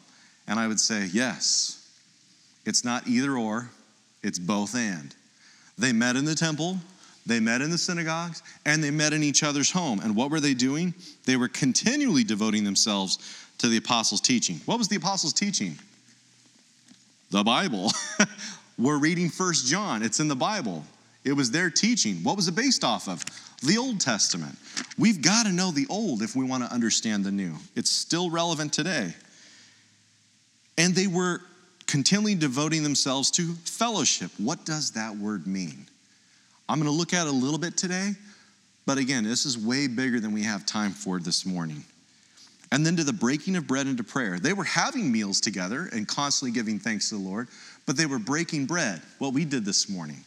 And I would say, yes. It's not either or, it's both and. They met in the temple, they met in the synagogues, and they met in each other's home. And what were they doing? They were continually devoting themselves to the apostles' teaching. What was the apostles' teaching? The Bible. we're reading First John, it's in the Bible. It was their teaching. What was it based off of? The Old Testament. We've got to know the old if we want to understand the new. It's still relevant today. And they were continually devoting themselves to fellowship. What does that word mean? I'm going to look at it a little bit today, but again, this is way bigger than we have time for this morning. And then to the breaking of bread and to prayer. They were having meals together and constantly giving thanks to the Lord, but they were breaking bread, what we did this morning.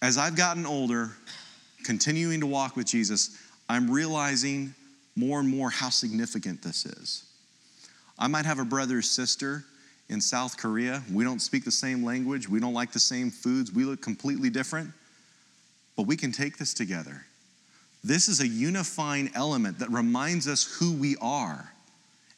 As I've gotten older, continuing to walk with Jesus, I'm realizing more and more how significant this is. I might have a brother or sister in South Korea. We don't speak the same language, we don't like the same foods, we look completely different, but we can take this together. This is a unifying element that reminds us who we are.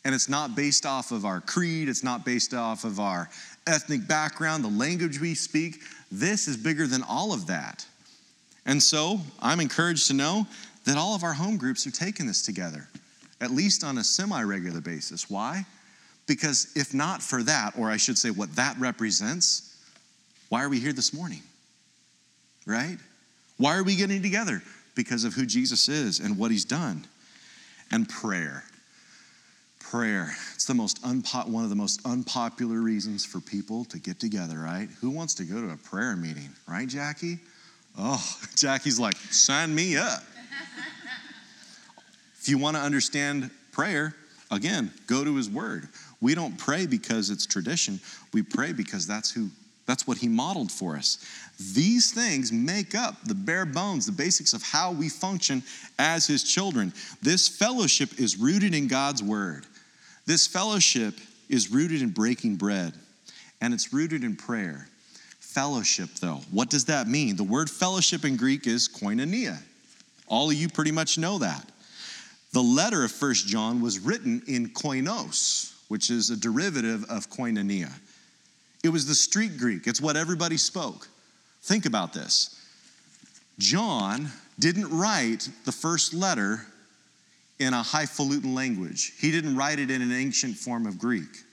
And it's not based off of our creed, it's not based off of our ethnic background, the language we speak. This is bigger than all of that. And so I'm encouraged to know that all of our home groups are taking this together, at least on a semi regular basis. Why? Because if not for that, or I should say what that represents, why are we here this morning? Right? Why are we getting together? Because of who Jesus is and what he's done. And prayer. Prayer. It's the most unpo- one of the most unpopular reasons for people to get together, right? Who wants to go to a prayer meeting, right, Jackie? Oh, Jackie's like, sign me up. if you want to understand prayer, again, go to his word. We don't pray because it's tradition. We pray because that's who that's what he modeled for us. These things make up the bare bones, the basics of how we function as his children. This fellowship is rooted in God's word. This fellowship is rooted in breaking bread, and it's rooted in prayer. Fellowship, though, what does that mean? The word fellowship in Greek is koinonia. All of you pretty much know that. The letter of First John was written in koinos, which is a derivative of koinonia. It was the street Greek, it's what everybody spoke. Think about this. John didn't write the first letter in a highfalutin language, he didn't write it in an ancient form of Greek.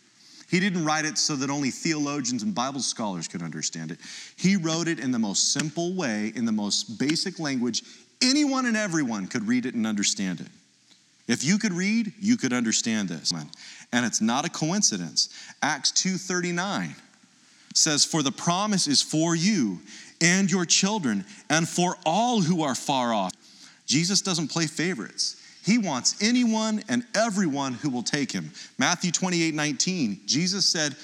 He didn't write it so that only theologians and Bible scholars could understand it. He wrote it in the most simple way, in the most basic language. Anyone and everyone could read it and understand it. If you could read, you could understand this. And it's not a coincidence. Acts 2:39 says, For the promise is for you and your children and for all who are far off. Jesus doesn't play favorites. He wants anyone and everyone who will take him. Matthew 28 19, Jesus said,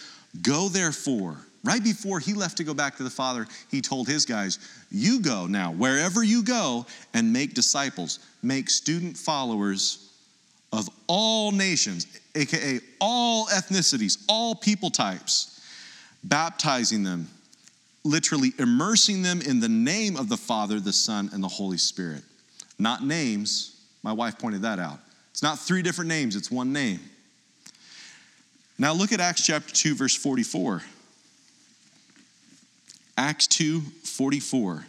Go therefore. Right before he left to go back to the Father, he told his guys, You go now, wherever you go, and make disciples, make student followers of all nations, aka all ethnicities, all people types baptizing them, literally immersing them in the name of the Father, the Son, and the Holy Spirit. Not names. My wife pointed that out. It's not three different names, it's one name. Now look at Acts chapter 2, verse 44. Acts 2 44.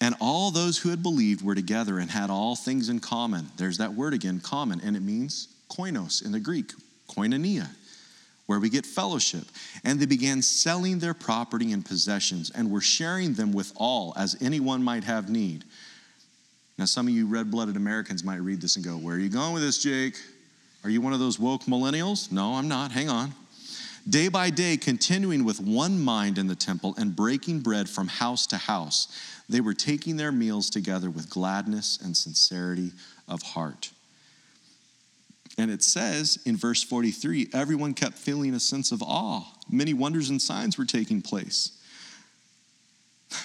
And all those who had believed were together and had all things in common. There's that word again, common, and it means koinos in the Greek, koinonia where we get fellowship. And they began selling their property and possessions and were sharing them with all as anyone might have need. Now, some of you red blooded Americans might read this and go, Where are you going with this, Jake? Are you one of those woke millennials? No, I'm not. Hang on. Day by day, continuing with one mind in the temple and breaking bread from house to house, they were taking their meals together with gladness and sincerity of heart and it says in verse 43 everyone kept feeling a sense of awe. Many wonders and signs were taking place.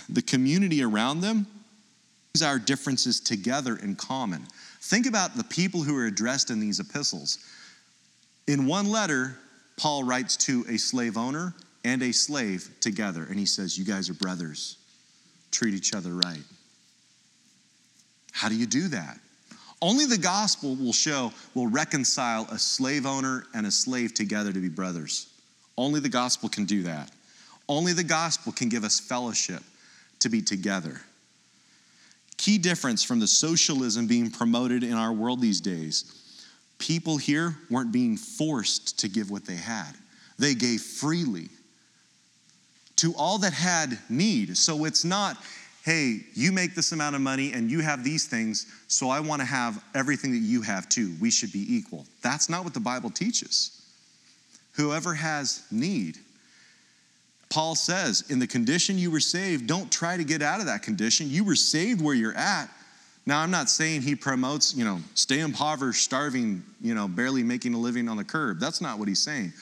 The community around them our differences together in common. Think about the people who are addressed in these epistles. In one letter, Paul writes to a slave owner and a slave together, and he says, You guys are brothers. Treat each other right. How do you do that? Only the gospel will show, will reconcile a slave owner and a slave together to be brothers. Only the gospel can do that. Only the gospel can give us fellowship to be together. Key difference from the socialism being promoted in our world these days people here weren't being forced to give what they had, they gave freely to all that had need. So it's not, hey, you make this amount of money and you have these things, so I want to have everything that you have too. We should be equal. That's not what the Bible teaches. Whoever has need, Paul says, in the condition you were saved, don't try to get out of that condition. You were saved where you're at. Now, I'm not saying he promotes, you know, stay impoverished, starving, you know, barely making a living on the curb. That's not what he's saying.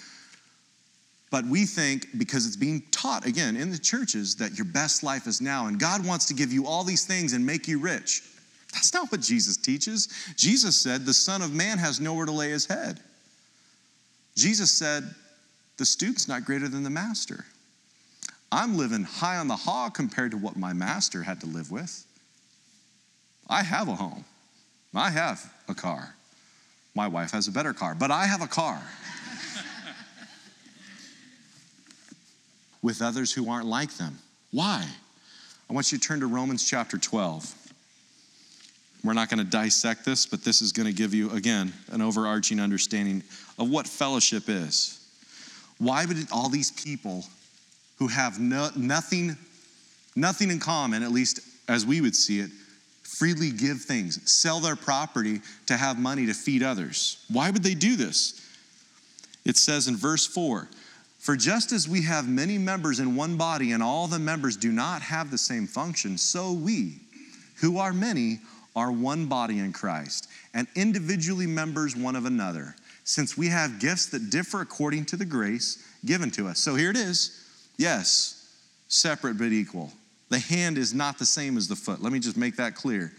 But we think because it's being taught again in the churches that your best life is now and God wants to give you all these things and make you rich. That's not what Jesus teaches. Jesus said the Son of Man has nowhere to lay his head. Jesus said the student's not greater than the master. I'm living high on the hog compared to what my master had to live with. I have a home, I have a car. My wife has a better car, but I have a car. With others who aren't like them. Why? I want you to turn to Romans chapter 12. We're not going to dissect this, but this is going to give you, again, an overarching understanding of what fellowship is. Why would all these people who have no, nothing, nothing in common, at least as we would see it, freely give things, sell their property to have money to feed others? Why would they do this? It says in verse 4 for just as we have many members in one body and all the members do not have the same function, so we, who are many, are one body in Christ and individually members one of another, since we have gifts that differ according to the grace given to us. So here it is. Yes, separate but equal. The hand is not the same as the foot. Let me just make that clear.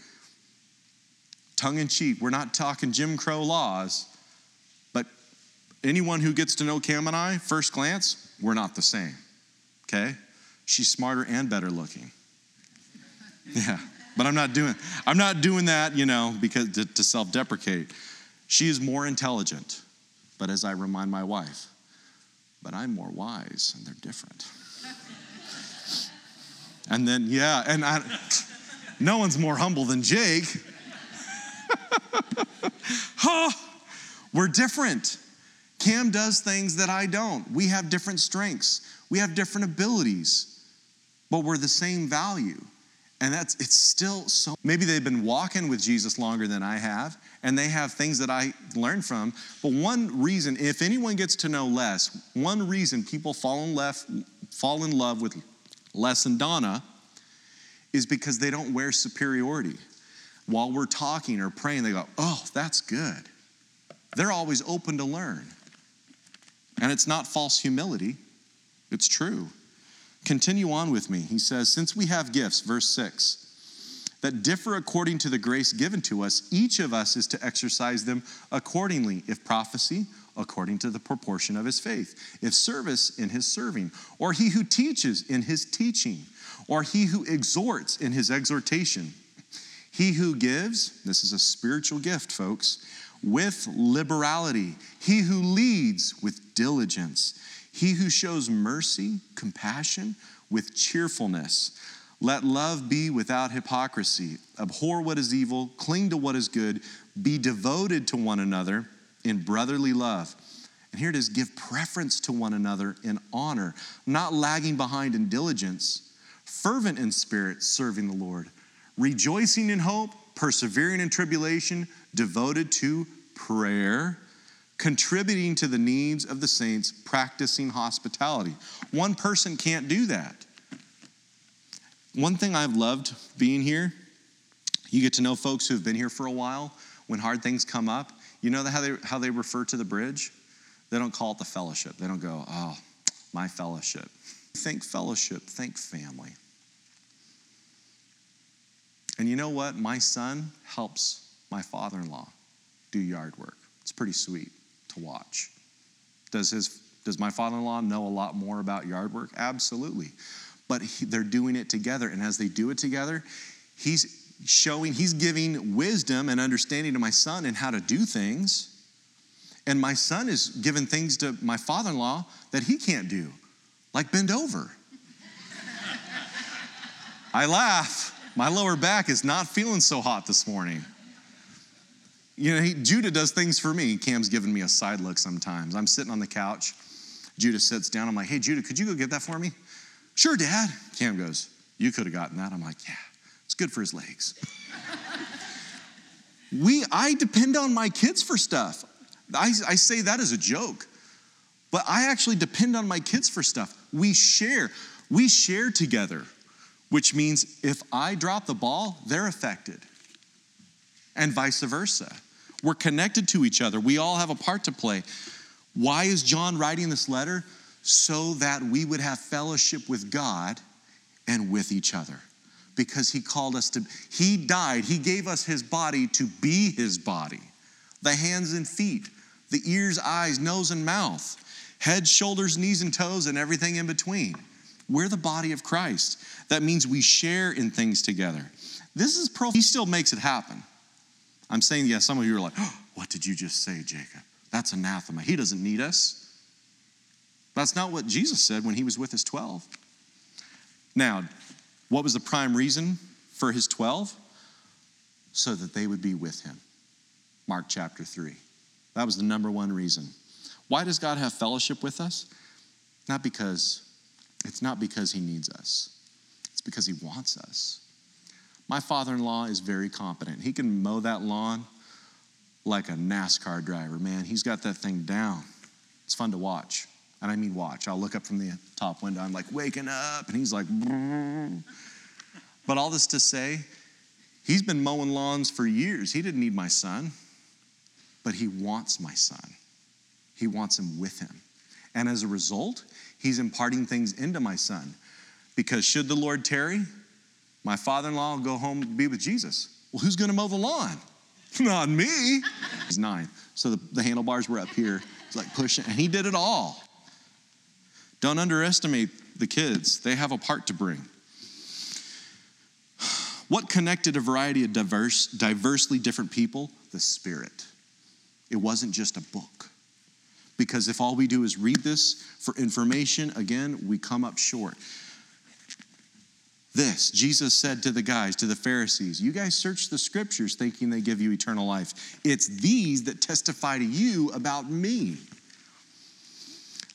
Tongue in cheek, we're not talking Jim Crow laws anyone who gets to know Cam and I, first glance, we're not the same. Okay? She's smarter and better looking. Yeah. But I'm not doing I'm not doing that, you know, because to, to self-deprecate. She is more intelligent. But as I remind my wife, but I'm more wise and they're different. and then yeah, and I no one's more humble than Jake. huh? We're different. Cam does things that I don't. We have different strengths, we have different abilities, but we're the same value. And that's it's still so maybe they've been walking with Jesus longer than I have, and they have things that I learned from. But one reason, if anyone gets to know Les, one reason people fall in love, fall in love with Les and Donna is because they don't wear superiority. While we're talking or praying, they go, Oh, that's good. They're always open to learn. And it's not false humility, it's true. Continue on with me. He says, Since we have gifts, verse 6, that differ according to the grace given to us, each of us is to exercise them accordingly. If prophecy, according to the proportion of his faith. If service, in his serving. Or he who teaches, in his teaching. Or he who exhorts, in his exhortation. He who gives, this is a spiritual gift, folks with liberality, he who leads with diligence, he who shows mercy, compassion with cheerfulness. Let love be without hypocrisy. Abhor what is evil, cling to what is good, be devoted to one another in brotherly love. And here it is give preference to one another in honor, not lagging behind in diligence, fervent in spirit, serving the Lord, rejoicing in hope, persevering in tribulation devoted to prayer, contributing to the needs of the saints, practicing hospitality. One person can't do that. One thing I've loved being here, you get to know folks who have been here for a while. When hard things come up, you know how they, how they refer to the bridge? They don't call it the fellowship. They don't go, oh, my fellowship. Think fellowship, think family. And you know what? My son helps my father in law do yard work. It's pretty sweet to watch. Does, his, does my father in law know a lot more about yard work? Absolutely. But he, they're doing it together. And as they do it together, he's, showing, he's giving wisdom and understanding to my son and how to do things. And my son is giving things to my father in law that he can't do, like bend over. I laugh. My lower back is not feeling so hot this morning. You know, he, Judah does things for me. Cam's giving me a side look sometimes. I'm sitting on the couch. Judah sits down. I'm like, hey, Judah, could you go get that for me? Sure, Dad. Cam goes, you could have gotten that. I'm like, yeah, it's good for his legs. we, I depend on my kids for stuff. I, I say that as a joke, but I actually depend on my kids for stuff. We share. We share together, which means if I drop the ball, they're affected, and vice versa. We're connected to each other. We all have a part to play. Why is John writing this letter? So that we would have fellowship with God and with each other. Because he called us to, he died, he gave us his body to be his body. The hands and feet, the ears, eyes, nose, and mouth, head, shoulders, knees, and toes, and everything in between. We're the body of Christ. That means we share in things together. This is pro, he still makes it happen. I'm saying, yeah, some of you are like, oh, what did you just say, Jacob? That's anathema. He doesn't need us. That's not what Jesus said when he was with his 12. Now, what was the prime reason for his 12? So that they would be with him. Mark chapter 3. That was the number one reason. Why does God have fellowship with us? Not because, it's not because he needs us, it's because he wants us. My father in law is very competent. He can mow that lawn like a NASCAR driver. Man, he's got that thing down. It's fun to watch. And I mean, watch. I'll look up from the top window. I'm like, waking up. And he's like, but all this to say, he's been mowing lawns for years. He didn't need my son, but he wants my son. He wants him with him. And as a result, he's imparting things into my son. Because should the Lord tarry, my father in law will go home and be with Jesus. Well, who's going to mow the lawn? Not me. He's nine. So the, the handlebars were up here. He's like pushing, and he did it all. Don't underestimate the kids, they have a part to bring. What connected a variety of diverse, diversely different people? The Spirit. It wasn't just a book. Because if all we do is read this for information, again, we come up short. This, Jesus said to the guys, to the Pharisees, You guys search the scriptures thinking they give you eternal life. It's these that testify to you about me.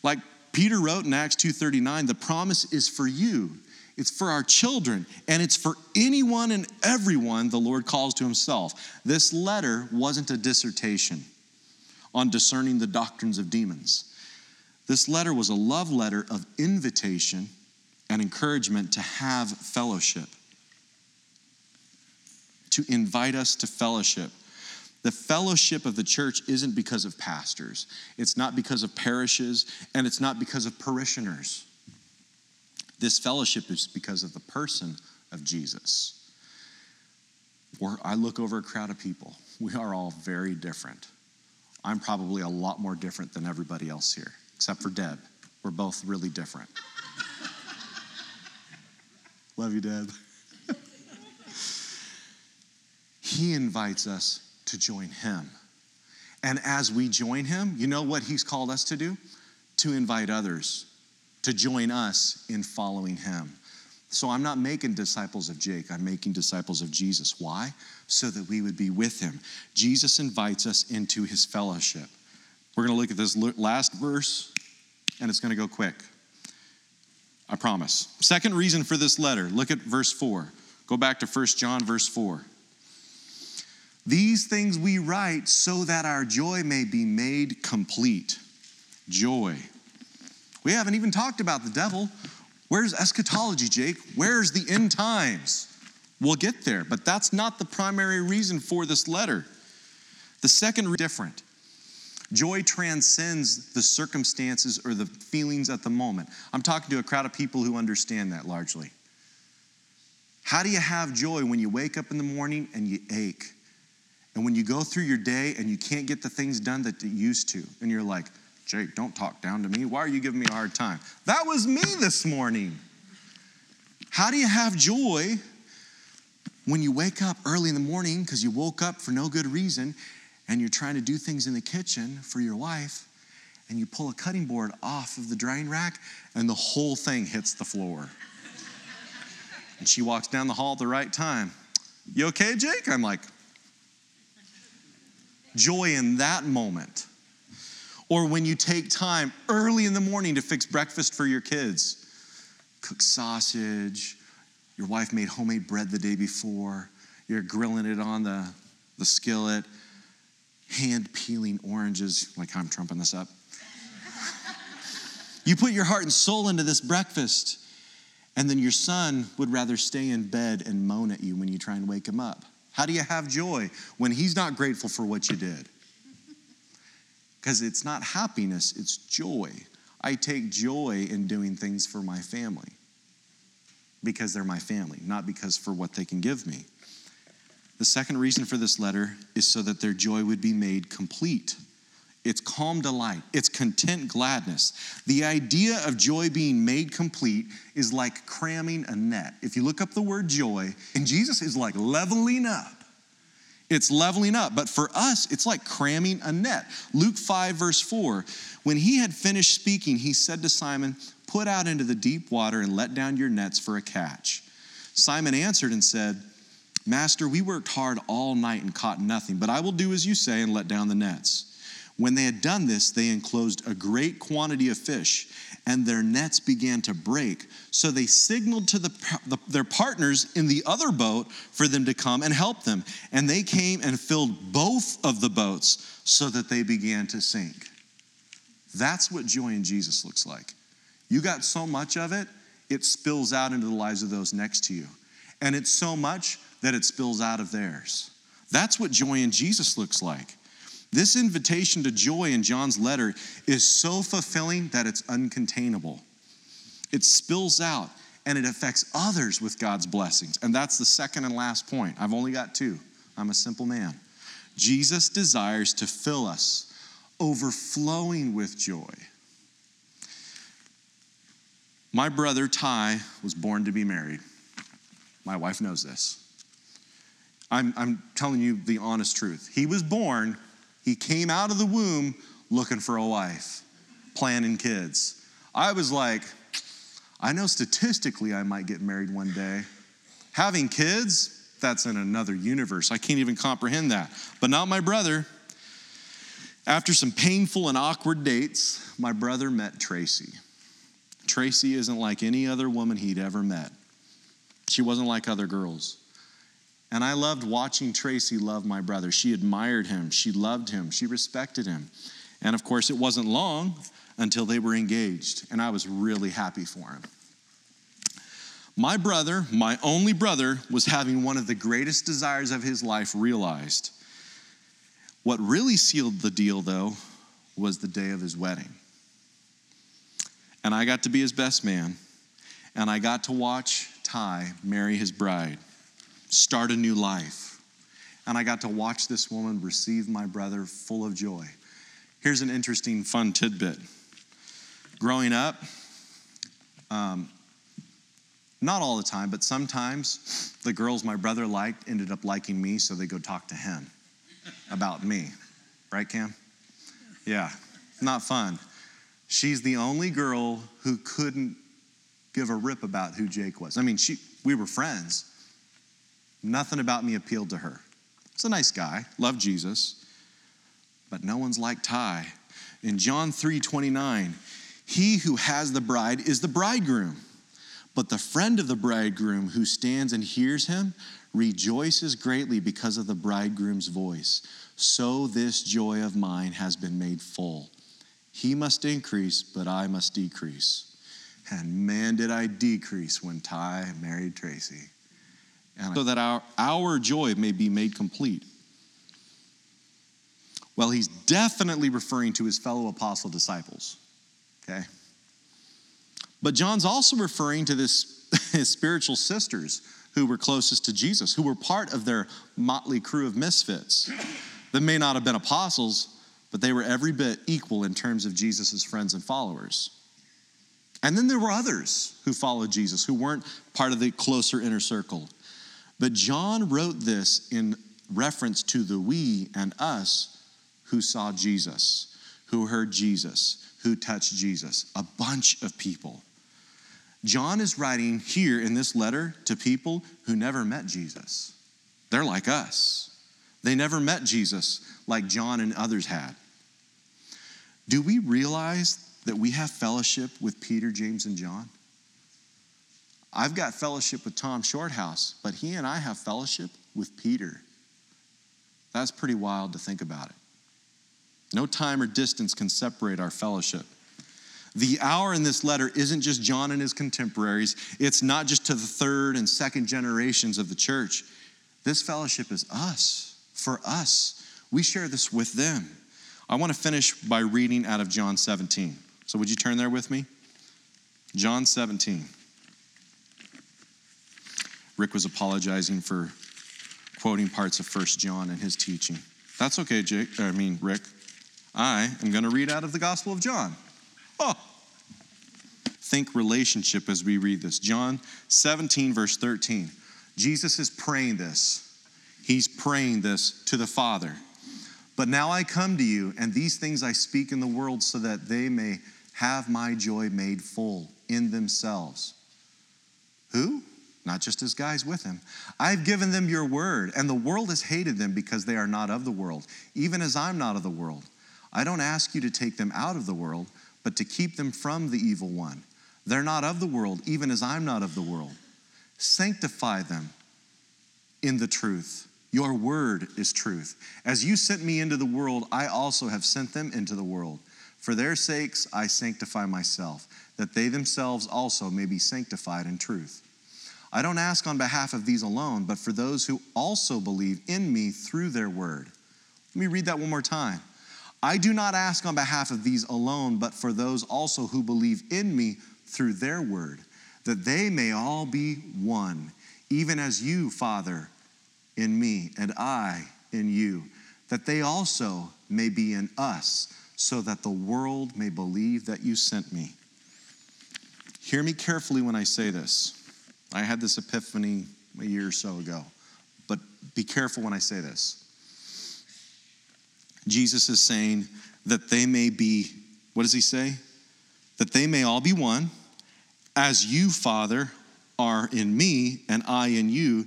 Like Peter wrote in Acts 2:39, the promise is for you. It's for our children, and it's for anyone and everyone the Lord calls to himself. This letter wasn't a dissertation on discerning the doctrines of demons. This letter was a love letter of invitation and encouragement to have fellowship, to invite us to fellowship. The fellowship of the church isn't because of pastors, it's not because of parishes, and it's not because of parishioners. This fellowship is because of the person of Jesus. Or I look over a crowd of people. We are all very different. I'm probably a lot more different than everybody else here, except for Deb. We're both really different. Love you, Deb. he invites us to join Him. And as we join Him, you know what He's called us to do? To invite others to join us in following Him. So I'm not making disciples of Jake, I'm making disciples of Jesus. Why? So that we would be with Him. Jesus invites us into His fellowship. We're going to look at this last verse, and it's going to go quick. I promise. Second reason for this letter, look at verse 4. Go back to 1 John, verse 4. These things we write so that our joy may be made complete. Joy. We haven't even talked about the devil. Where's eschatology, Jake? Where's the end times? We'll get there, but that's not the primary reason for this letter. The second different. Joy transcends the circumstances or the feelings at the moment. I'm talking to a crowd of people who understand that largely. How do you have joy when you wake up in the morning and you ache? And when you go through your day and you can't get the things done that you used to, and you're like, Jake, don't talk down to me. Why are you giving me a hard time? That was me this morning. How do you have joy when you wake up early in the morning because you woke up for no good reason and you're trying to do things in the kitchen for your wife and you pull a cutting board off of the drying rack and the whole thing hits the floor. and she walks down the hall at the right time. You okay, Jake? I'm like, joy in that moment. Or when you take time early in the morning to fix breakfast for your kids, cook sausage, your wife made homemade bread the day before, you're grilling it on the, the skillet, hand peeling oranges, like I'm trumping this up. you put your heart and soul into this breakfast, and then your son would rather stay in bed and moan at you when you try and wake him up. How do you have joy when he's not grateful for what you did? Because it's not happiness, it's joy. I take joy in doing things for my family because they're my family, not because for what they can give me. The second reason for this letter is so that their joy would be made complete. It's calm delight, it's content gladness. The idea of joy being made complete is like cramming a net. If you look up the word joy, and Jesus is like leveling up. It's leveling up. But for us, it's like cramming a net. Luke 5, verse 4 When he had finished speaking, he said to Simon, Put out into the deep water and let down your nets for a catch. Simon answered and said, Master, we worked hard all night and caught nothing, but I will do as you say and let down the nets. When they had done this, they enclosed a great quantity of fish, and their nets began to break. So they signaled to the, the, their partners in the other boat for them to come and help them. And they came and filled both of the boats so that they began to sink. That's what joy in Jesus looks like. You got so much of it, it spills out into the lives of those next to you. And it's so much that it spills out of theirs. That's what joy in Jesus looks like. This invitation to joy in John's letter is so fulfilling that it's uncontainable. It spills out and it affects others with God's blessings. And that's the second and last point. I've only got two. I'm a simple man. Jesus desires to fill us overflowing with joy. My brother Ty was born to be married. My wife knows this. I'm, I'm telling you the honest truth. He was born he came out of the womb looking for a wife, planning kids. I was like, I know statistically I might get married one day. Having kids, that's in another universe. I can't even comprehend that. But not my brother. After some painful and awkward dates, my brother met Tracy. Tracy isn't like any other woman he'd ever met. She wasn't like other girls. And I loved watching Tracy love my brother. She admired him, she loved him, she respected him. And of course, it wasn't long until they were engaged, and I was really happy for him. My brother, my only brother, was having one of the greatest desires of his life realized. What really sealed the deal, though, was the day of his wedding. And I got to be his best man, and I got to watch Ty marry his bride start a new life. And I got to watch this woman receive my brother full of joy. Here's an interesting, fun tidbit. Growing up, um, not all the time, but sometimes the girls my brother liked ended up liking me, so they go talk to him about me. Right, Cam? Yeah, not fun. She's the only girl who couldn't give a rip about who Jake was. I mean, she, we were friends, Nothing about me appealed to her. He's a nice guy, loved Jesus, but no one's like Ty. In John 3 29, he who has the bride is the bridegroom. But the friend of the bridegroom who stands and hears him rejoices greatly because of the bridegroom's voice. So this joy of mine has been made full. He must increase, but I must decrease. And man, did I decrease when Ty married Tracy so that our, our joy may be made complete. Well, he's definitely referring to his fellow apostle disciples, okay? But John's also referring to this, his spiritual sisters who were closest to Jesus, who were part of their motley crew of misfits that may not have been apostles, but they were every bit equal in terms of Jesus' friends and followers. And then there were others who followed Jesus who weren't part of the closer inner circle. But John wrote this in reference to the we and us who saw Jesus, who heard Jesus, who touched Jesus, a bunch of people. John is writing here in this letter to people who never met Jesus. They're like us. They never met Jesus like John and others had. Do we realize that we have fellowship with Peter, James, and John? I've got fellowship with Tom Shorthouse, but he and I have fellowship with Peter. That's pretty wild to think about it. No time or distance can separate our fellowship. The our in this letter isn't just John and his contemporaries, it's not just to the third and second generations of the church. This fellowship is us, for us. We share this with them. I want to finish by reading out of John 17. So, would you turn there with me? John 17. Rick was apologizing for quoting parts of First John in his teaching. That's okay, Jake. I mean, Rick. I am going to read out of the Gospel of John. Oh. Think relationship as we read this. John 17, verse 13. Jesus is praying this. He's praying this to the Father. But now I come to you, and these things I speak in the world so that they may have my joy made full in themselves. Who? Not just his guys with him. I've given them your word, and the world has hated them because they are not of the world, even as I'm not of the world. I don't ask you to take them out of the world, but to keep them from the evil one. They're not of the world, even as I'm not of the world. Sanctify them in the truth. Your word is truth. As you sent me into the world, I also have sent them into the world. For their sakes I sanctify myself, that they themselves also may be sanctified in truth. I don't ask on behalf of these alone, but for those who also believe in me through their word. Let me read that one more time. I do not ask on behalf of these alone, but for those also who believe in me through their word, that they may all be one, even as you, Father, in me, and I in you, that they also may be in us, so that the world may believe that you sent me. Hear me carefully when I say this. I had this epiphany a year or so ago, but be careful when I say this. Jesus is saying that they may be, what does he say? That they may all be one, as you, Father, are in me and I in you,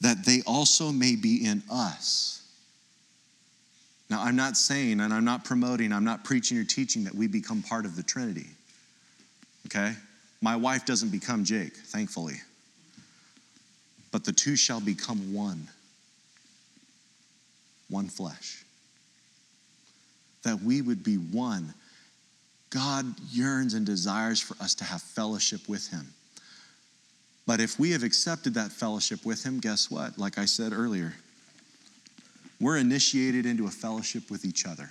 that they also may be in us. Now, I'm not saying and I'm not promoting, I'm not preaching or teaching that we become part of the Trinity. Okay? My wife doesn't become Jake, thankfully. But the two shall become one, one flesh. That we would be one. God yearns and desires for us to have fellowship with Him. But if we have accepted that fellowship with Him, guess what? Like I said earlier, we're initiated into a fellowship with each other.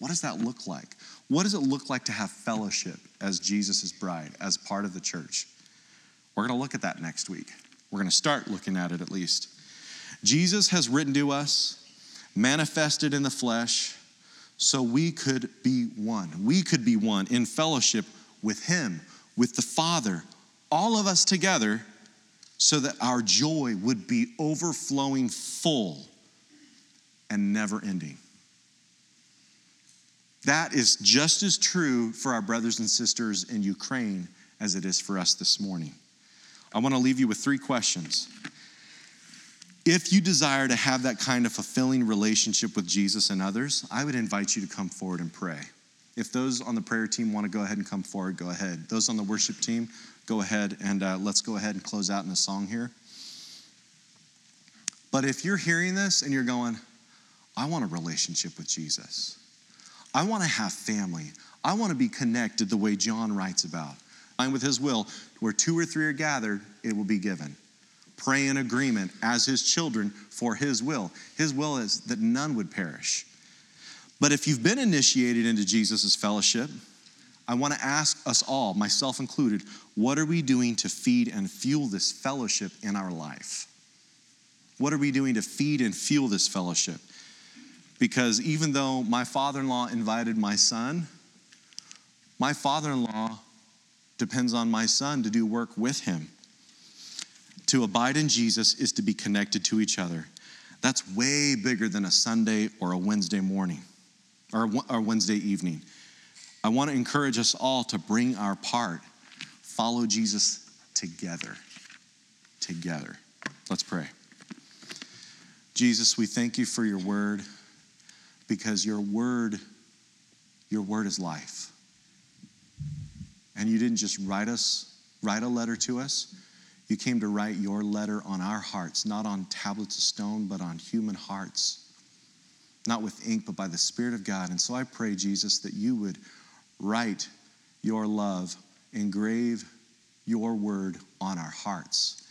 What does that look like? What does it look like to have fellowship as Jesus' bride, as part of the church? We're going to look at that next week. We're going to start looking at it at least. Jesus has written to us, manifested in the flesh, so we could be one. We could be one in fellowship with Him, with the Father, all of us together so that our joy would be overflowing full and never ending. That is just as true for our brothers and sisters in Ukraine as it is for us this morning. I want to leave you with three questions. If you desire to have that kind of fulfilling relationship with Jesus and others, I would invite you to come forward and pray. If those on the prayer team want to go ahead and come forward, go ahead. Those on the worship team, go ahead and uh, let's go ahead and close out in a song here. But if you're hearing this and you're going, I want a relationship with Jesus, I want to have family, I want to be connected the way John writes about, line with his will, where two or three are gathered, it will be given. Pray in agreement as his children for his will. His will is that none would perish. But if you've been initiated into Jesus' fellowship, I want to ask us all, myself included, what are we doing to feed and fuel this fellowship in our life? What are we doing to feed and fuel this fellowship? Because even though my father in law invited my son, my father in law depends on my son to do work with him. To abide in Jesus is to be connected to each other. That's way bigger than a Sunday or a Wednesday morning or a Wednesday evening. I want to encourage us all to bring our part, follow Jesus together. Together. Let's pray. Jesus, we thank you for your word because your word your word is life. And you didn't just write us write a letter to us. You came to write your letter on our hearts, not on tablets of stone, but on human hearts. Not with ink, but by the Spirit of God. And so I pray, Jesus, that you would write your love, engrave your word on our hearts,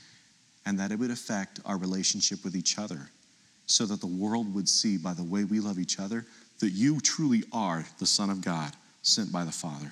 and that it would affect our relationship with each other so that the world would see by the way we love each other that you truly are the Son of God sent by the Father.